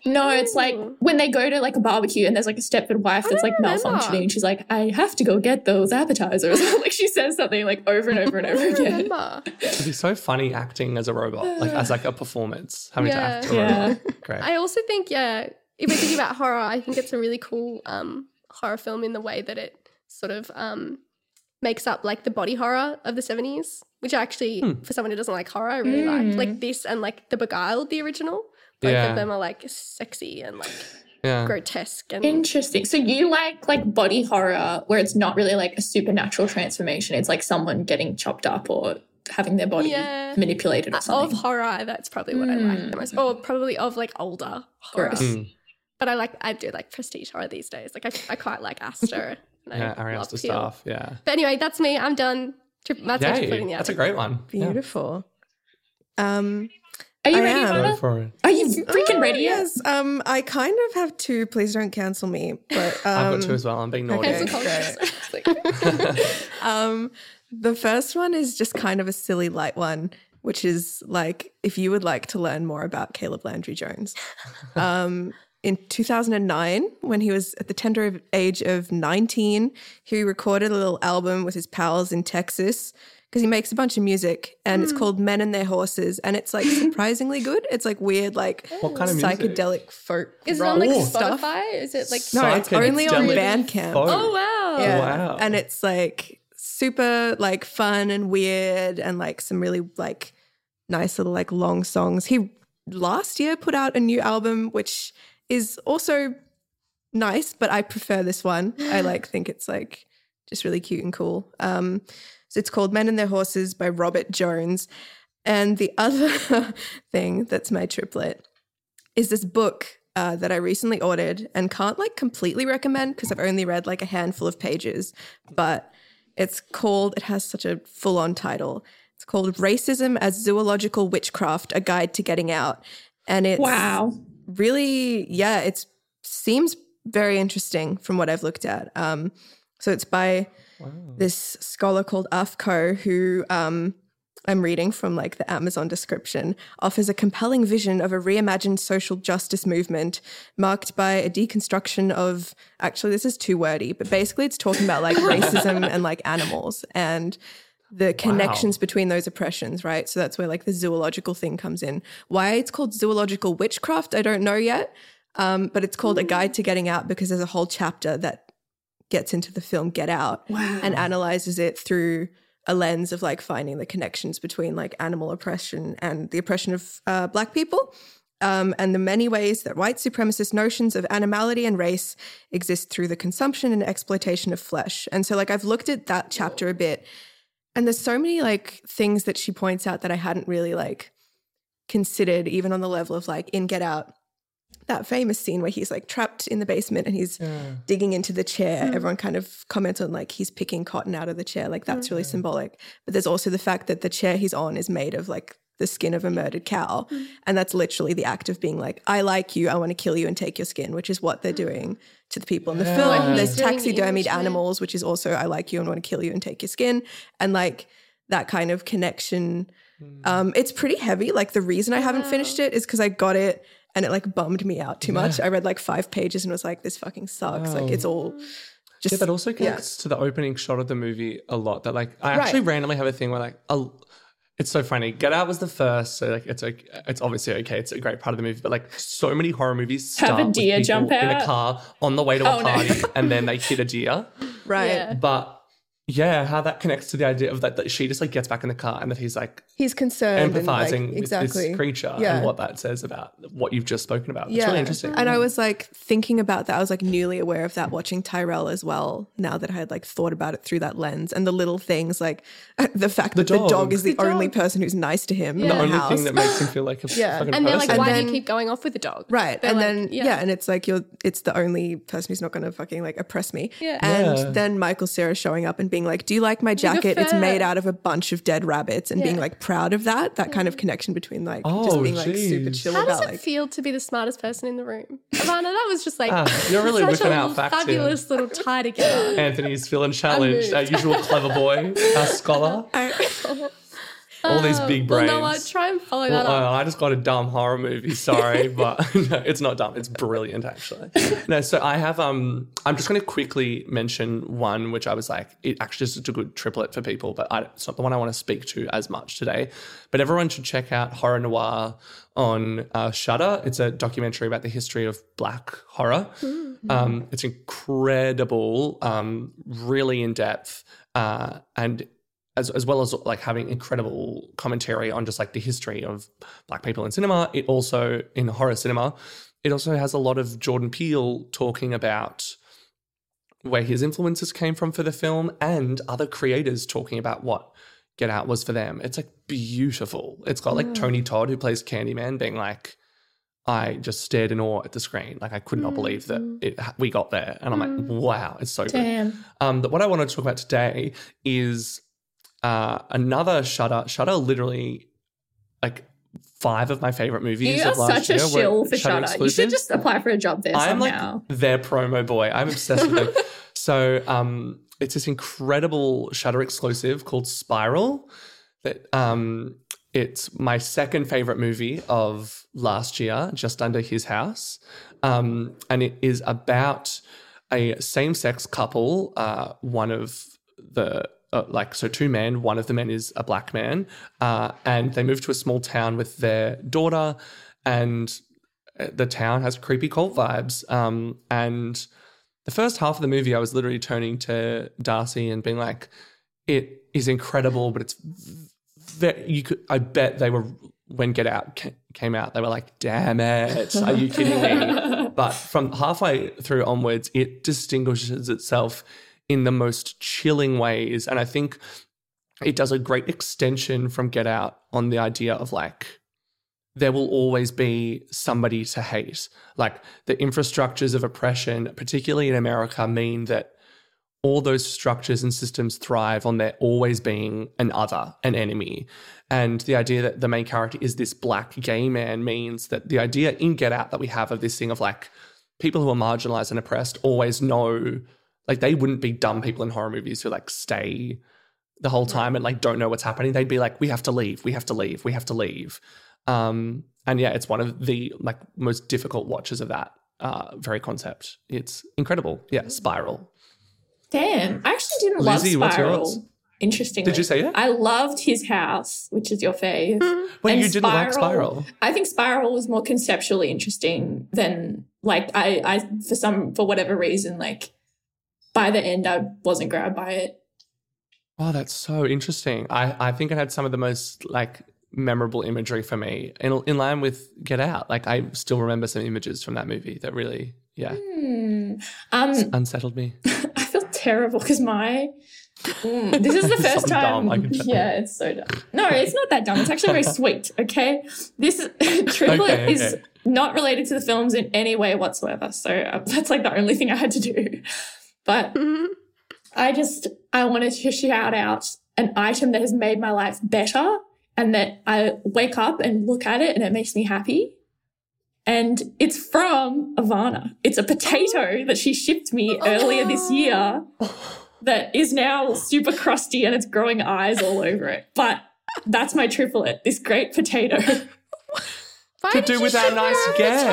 No, it's like when they go to like a barbecue and there's like a Stepford wife that's like remember. malfunctioning and she's like, I have to go get those appetizers. like she says something like over and over and over again. remember. It'd be so funny acting as a robot, like as like a performance, having to act a Yeah. robot. Great. I also think, yeah, if we're thinking about horror, I think it's a really cool um, horror film in the way that it sort of um, makes up like the body horror of the 70s, which actually, Hmm. for someone who doesn't like horror, I really like. Like this and like The Beguiled, the original. Both Yeah. of them are like sexy and like yeah. grotesque and Interesting. So you like like body horror where it's not really like a supernatural transformation. It's like someone getting chopped up or having their body Yeah. manipulated or something. of horror. That's probably what I like the most, or probably of like older horror. Gross. Mm. But I like I do like prestige horror these days. Like I, I quite like Aster. and I Yeah, Ari love Aster Peele. stuff. Yeah. But anyway, that's me. I'm done. Tri- That's my triplet in Yay. the That's a great one. Yeah. Beautiful. Um, Are you I ready, am. For it. Are you freaking oh, ready yet? Yes. Um, I kind of have two. Please don't cancel me. But um, I've got two as well. I'm being naughty. okay. Cancel um, the first one is just kind of a silly light one, which is like if you would like to learn more about Caleb Landry Jones. Um, in 2009, when he was at the tender age of 19, he recorded a little album with his pals in Texas because he makes a bunch of music and it's hmm. called Men and Their Horses. And it's like surprisingly good. It's like weird, like What kind of music? psychedelic folk Is it rock on like Ooh. stuff. Spotify? Is it like No, it's only on Bandcamp. folk. Oh wow. Yeah. wow. And it's like super like fun and weird and like some really like nice little like long songs. He last year put out a new album which is also nice, but I prefer this one. I like think it's like just really cute and cool. Um so it's called Men and Their Horses by Robert Jones. And the other thing that's my triplet is this book uh, that I recently ordered and can't like completely recommend because I've only read like a handful of pages, but it's called, it has such a full on title. It's called Racism as Zoological Witchcraft A Guide to Getting Out. And it's Wow. Really, yeah, it seems very interesting from what I've looked at. Um, so it's by this scholar called Aph Ko, who um, I'm reading from like the Amazon description, offers a compelling vision of a reimagined social justice movement marked by a deconstruction of actually this is too wordy, but basically it's talking about like racism and like animals and the connections between those oppressions, right? So that's where like the zoological thing comes in. Why it's called zoological witchcraft, I don't know yet. Um, but it's called A Guide to Getting Out because there's a whole chapter that gets into the film Get Out and analyzes it through a lens of like finding the connections between like animal oppression and the oppression of uh, black people. Um, and the many ways that white supremacist notions of animality and race exist through the consumption and exploitation of flesh. And so, like, I've looked at that chapter a bit, and there's so many like things that she points out that I hadn't really like considered, even on the level of like in Get Out, that famous scene where he's like trapped in the basement and he's digging into the chair. Hmm. Everyone kind of comments on like he's picking cotton out of the chair. Like that's really hmm. symbolic. But there's also the fact that the chair he's on is made of like the skin of a murdered cow. Hmm. And that's literally the act of being like, I like you, I want to kill you and take your skin, which is what they're doing to the people in the Yeah. film. He's There's taxidermied animals, which is also I like you and want to kill you and take your skin, and like that kind of connection. Um, it's pretty heavy. Like the reason I haven't Wow. finished it is because I got it and it like bummed me out too much. I read like five pages and was like, this fucking sucks. Like it's all just Yeah, that also yeah. connects to the opening shot of the movie a lot. That like I Right. actually randomly have a thing where like I'll, it's so funny. Get Out was the first, so like it's okay, it's obviously okay. It's a great part of the movie, but like so many horror movies Have a start with deer people jump in a car on the way to a Oh, no. party, and then they hit a deer. right. Yeah. But yeah, how that connects to the idea of that, that she just like gets back in the car and that he's like He's concerned, and, like, empathizing with exactly. this creature Yeah. and what that says about what you've just spoken about. It's Yeah. really interesting. And I was like thinking about that. I was like newly aware of that watching Tyrel as well. Now that I had like thought about it through that lens and the little things like the fact The that the dog dog. is the, The only dog. person who's nice to him Yeah. the the only house. thing that makes him feel like a Yeah. fucking And they're like, why And do you keep going off with the dog? Right. They're and like, then yeah. yeah. and it's like you're it's the only person who's not gonna fucking like oppress me. Yeah. And Yeah. then Michael Cera showing up and being like, Do you like my jacket? It's made out of a bunch of dead rabbits and being like proud of that. That kind of connection between like just Oh, being like super chill How does about it like feel to be the smartest person in the room? Ivana, that was just like Ah, you're really such whipping a out facts here. fabulous little tie together. Anthony's feeling challenged. Our usual clever boy, our scholar. All these big brains. Well, Noah, try and follow Well, that up. uh, I just got a dumb horror movie. Sorry, but no, it's not dumb. It's brilliant, actually. No, so I have. Um, I'm just going to quickly mention one, which I was like, it actually is a good triplet for people, but I, it's not the one I want to speak to as much today. But everyone should check out Horror Noir on uh, Shudder. It's a documentary about the history of black horror. Um, it's incredible, um, really in depth, uh, and as, as well as like having incredible commentary on just like the history of black people in cinema. It also in horror cinema, it also has a lot of Jordan Peele talking about where his influences came from for the film and other creators talking about what Get Out was for them. It's like beautiful. It's got like Tony mm. Todd who plays Candyman being like I just stared in awe at the screen. Like I could not believe that mm. it, we got there. And I'm like, mm. wow, it's so good. Damn. Um, but what I want to talk about today is uh, another Shudder. Shudder literally like five of my favorite movies. You are last such a shill for Shudder Shutter. You should just apply for a job there I'm somehow. like their promo boy. I'm obsessed with them. So um, it's this incredible Shudder exclusive called Spiral. That um, it's my second favorite movie of last year, just under his house, um, and it is about a same-sex couple. Uh, one of the uh, like so two men one of the men is a black man uh, and they move to a small town with their daughter and uh, the town has creepy cult vibes um, and the first half of the movie i was literally turning to darcy and being like it is incredible but it's ve- you could i bet they were when get out came out they were like damn it are you kidding me but from halfway through onwards it distinguishes itself in the most chilling ways and i think it does a great extension from get out on the idea of like there will always be somebody to hate like the infrastructures of oppression particularly in america mean that all those structures and systems thrive on there always being an other, an enemy. And the idea that the main character is this black gay man means that the idea in Get Out that we have of this thing of like people who are marginalized and oppressed always know, like they wouldn't be dumb people in horror movies who like stay the whole time and like don't know what's happening. They'd be like, we have to leave, we have to leave, we have to leave. Um, and yeah, it's one of the like most difficult watches of that uh, very concept. It's incredible. Yeah, Spiral. Damn. I actually didn't Lizzie, love what's yours? Spiral. Interestingly. Did you say it? I loved his house, which is your fave. Wait, And you didn't like Spiral? I think Spiral was more conceptually interesting than like I I for some for whatever reason like by the end I wasn't grabbed by it. Oh, that's so interesting. I, I think it had some of the most like memorable imagery for me in, in line with Get Out. Like I still remember some images from that movie that really, yeah, Hmm. Um, unsettled me. I feel terrible because my Mm, this is the first So time. dumb, I can tell. yeah, it's so dumb. No, it's not that dumb. It's actually very sweet. Okay, this triplet Okay, is not related to the films in any way whatsoever. So uh, that's like the only thing I had to do. But I just I wanted to shout out an item that has made my life better, and that I wake up and look at it and it makes me happy. and it's from Ivana. It's a potato oh. that she shipped me earlier this year oh. that is now super crusty and it's growing eyes all over it. But that's my triplet, this great potato. Why To did do you with our nice her a guest.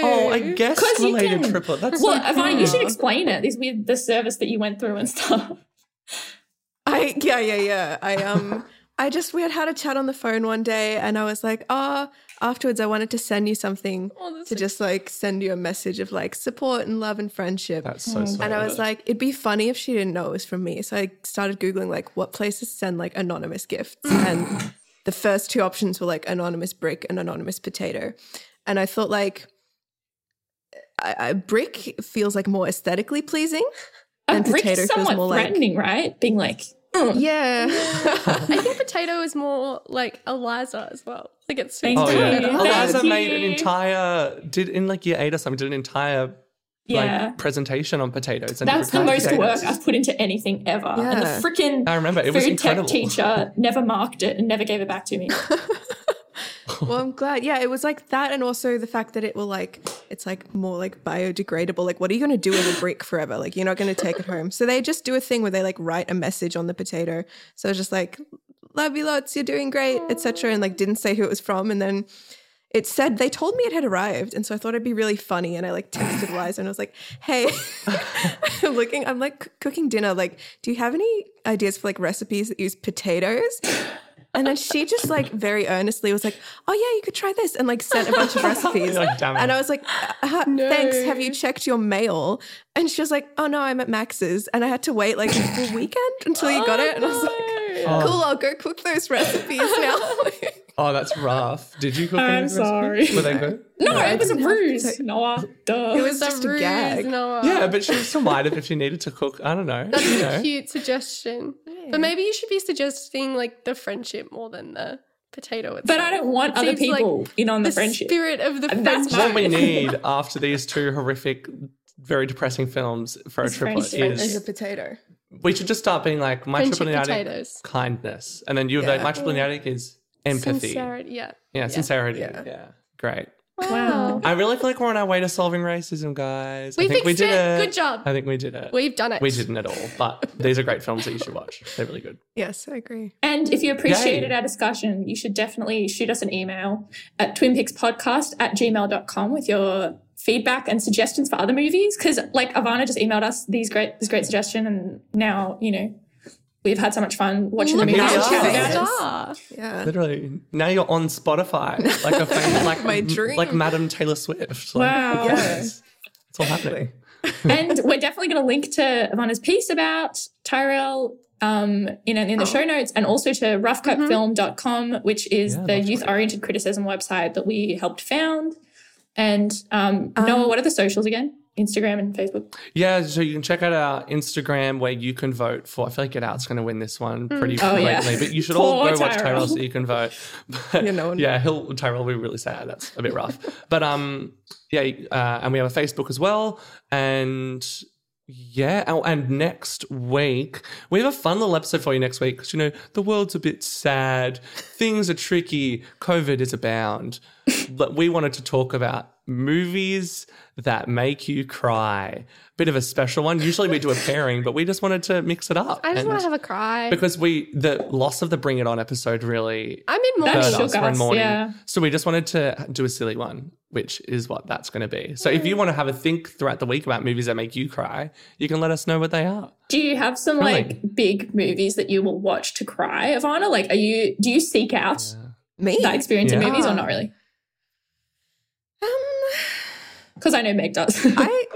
Potato? Oh, a guest 'Cause you related can- triplet. That's well, so Ivana, you should explain it. This weird the service that you went through and stuff. I yeah yeah yeah. I um I just we had had a chat on the phone one day, and I was like, ah. afterwards, I wanted to send you something Oh, to so just like send you a message of like support and love and friendship. That's so sweet. and I was like, it'd be funny if she didn't know it was from me. So I started googling like what places send like anonymous gifts, and the first two options were like anonymous brick and anonymous potato. And I thought like I, I, brick feels like more aesthetically pleasing. A And brick potato is feels somewhat more like- threatening, right? Being like, "Mm, Yeah. I think potato is more like Eliza as well. Like it's Thank Oh you. yeah, Thank Eliza you. made an entire did in like year eight or something did an entire yeah. like presentation on potatoes. And That's the most kinds of work. I've put into anything ever. And the Yeah. freaking I remember it was food incredible. tech teacher never marked it and never gave it back to me. well, I'm glad. Yeah, it was like that, and also the fact that it will like it's like more like biodegradable. Like, what are you going to do with a brick forever? Like, you're not going to take it home. So they just do a thing where they like write a message on the potato. So it's just like, love you lots, you're doing great, etc. And like didn't say who it was from, and then. It said they told me it had arrived, and so I thought it'd be really funny. And I like texted Liza, and I was like, "Hey, I'm looking. I'm like cooking dinner. Like, do you have any ideas for like recipes that use potatoes?" And then she just like very earnestly was like, "Oh yeah, you could try this," and like sent a bunch of recipes. Like, "Damn it." and I was like, uh, "Thanks. Have you checked your mail?" And she was like, "Oh no, I'm at Max's," and I had to wait like a full weekend until you got it. And I was like, Oh. "Cool, I'll go cook those recipes now." Oh, that's rough. Did you cook? any I'm of recipes? sorry. Were they good? No, it was a didn't ruse. to- Noah, duh. It was a just a ruse, gag. Noah. Yeah, but she still might have if she needed to cook. I don't know. That's you a know. cute suggestion. But mm. maybe you should be suggesting like the friendship more than the potato itself. but I don't want It other seems like people in on the, the friendship. spirit of the And that's. What we need after these two horrific, very depressing films for a Is triplet friendship. As a potato. we should just start being like my Friendship triple attic potatoes. kindness, and then you have like Yeah. my triple attic is empathy. Sincerity, yeah. Yeah, sincerity. Yeah. Yeah. great. Wow. I really feel like we're on our way to solving racism, guys. We I think we did it. it. Good job. I think we did it. We've done it. We didn't at all, but these are great films that you should watch. They're really good. Yes, I agree. And if you appreciated Yay. our discussion, you should definitely shoot us an email at twinpixpodcast at gmail.com with your feedback and suggestions for other movies. Because like Ivana just emailed us these great this great suggestion and now, you know, we've had so much fun watching Look the movie at and us. Yeah. about it. Star. Yeah. Literally, now you're on Spotify, like a famous, like My dream. like Madam Taylor Swift. Like, Wow. yes, it's all happening. and we're definitely going to link to Ivana's piece about Tyrel um, in, in the show notes and also to roughcutfilm.com, which is Yeah, the youth oriented criticism website that we helped found. And um, Noah, what are the socials again? Instagram and Facebook. Yeah, so you can check out our Instagram where you can vote for. I feel like Get Out's going to win this one pretty Oh, yeah. but you should all go watch Tyrel. Tyrel so you can vote. But, Yeah, no one- yeah, he'll Tyrel will be really sad. That's a bit rough. but um, yeah, uh, and we have a Facebook as well, and yeah, oh, and next week we have a fun little episode for you next week because you know the world's a bit sad, things are tricky, COVID is abound, but we wanted to talk about movies that make you cry. Bit of a special one. Usually we do a pairing, but we just wanted to mix it up. I just want to have a cry. because we the loss of the Bring It On episode really I'm in more. That hurt shook us. We're in us, mourning. yeah. So we just wanted to do a silly one, which is what that's going to be. So if you want to have a think throughout the week about movies that make you cry, you can let us know what they are. Do you have some Really? like big movies that you will watch to cry, Ivana? Like, are you, do you seek out Me? that experience in movies or Ah. not really? Um, Because I know Meg does. I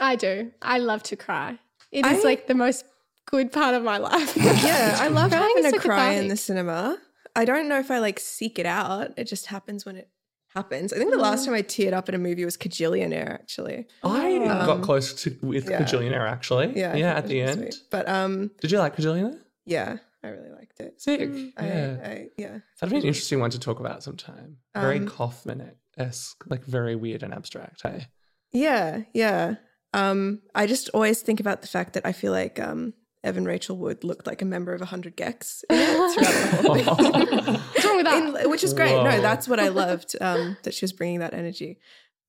I do. I love to cry. It is I- like the most good part of my life. yeah, I love Crying having is a so cry in the cinema. I don't know if I like seek it out. It just happens when it happens. I think the last time I teared up in a movie was Kajillionaire, actually. I got Um, close to with yeah. Kajillionaire actually. Yeah, yeah, at the end. sweet. But um, Did you like Kajillionaire? yeah, I really liked it. Sick. I, yeah. I, yeah. That'd be an interesting one to talk about sometime. Very Um, Kaufman esque, like very weird and abstract. Hey. Yeah, yeah. Um, I just always think about the fact that I feel like um, Evan Rachel Wood looked like a member of 100 gecs throughout the whole thing. What's wrong with that? In- which is great. Whoa. No, that's what I loved um, that she was bringing that energy.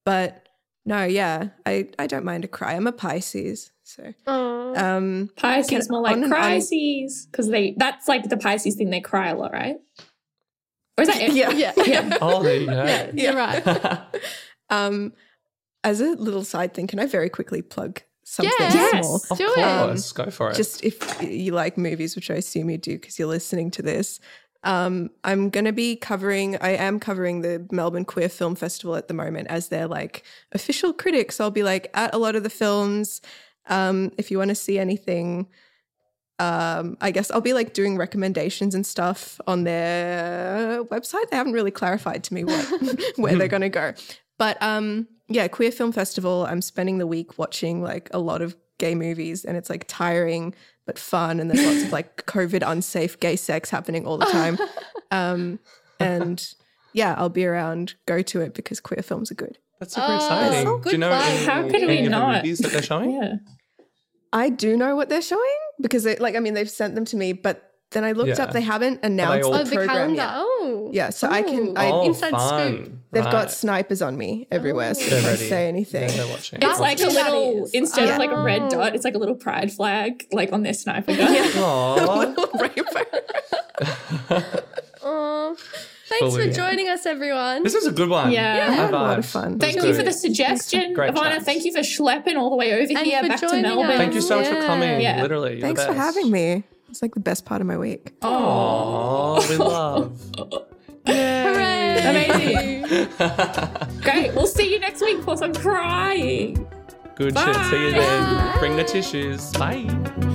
But no, yeah, I, I don't mind a cry. I'm a Pisces. So, um, Pisces, Can- more like on an- on- crises, because they that's like the Pisces thing. They cry a lot, right? Or is that it? yeah. yeah. Yeah. Oh, there you go. yeah, you're right. Um, as a little side thing, can I very quickly plug something Yes. small? Of Do it. course, go for it. Just if you like movies, which I assume you do because you're listening to this. Um, I'm going to be covering, I am covering the Melbourne Queer Film Festival at the moment as their like official critic. So I'll be like at a lot of the films. Um, if you want to see anything, um, I guess I'll be like doing recommendations and stuff on their website. They haven't really clarified to me what where they're going to go. But um, yeah, Queer Film Festival. I'm spending the week watching like a lot of gay movies, and it's like tiring but fun. And there's lots of like COVID unsafe gay sex happening all the time. Um, and yeah, I'll be around. Go to it because queer films are good. That's super Oh, exciting. good Do you know plug. any, How could we any of the not? movies that they're showing? Yeah. I do know what they're showing because they like I mean they've sent them to me, but then I looked Yeah. up they haven't announced all- Oh, the the program calendar. yet. Oh. Yeah, so I can- I- oh, Inside fun. scoop. They've Right. got snipers on me everywhere, so They're if I say anything, Yeah, they're watching. It's like a little is. instead of like a red Oh. dot, it's like a little pride flag, like on their sniper gun. Aw. rainbow. Um, Aw. Thanks for joining us, everyone. This is a good one. Yeah. I had a lot of fun. Thank you was for the suggestion, Great Ivana. chats. Thank you for schlepping all the way over And here back to Melbourne. us. Thank you so much for coming. Yeah. Literally. you're Thanks the for having me. It's like the best part of my week. Oh, we love. Hooray! Amazing. Great. We'll see you next week for some crying. Good shit. See you Bye. then. Bring the tissues. Bye.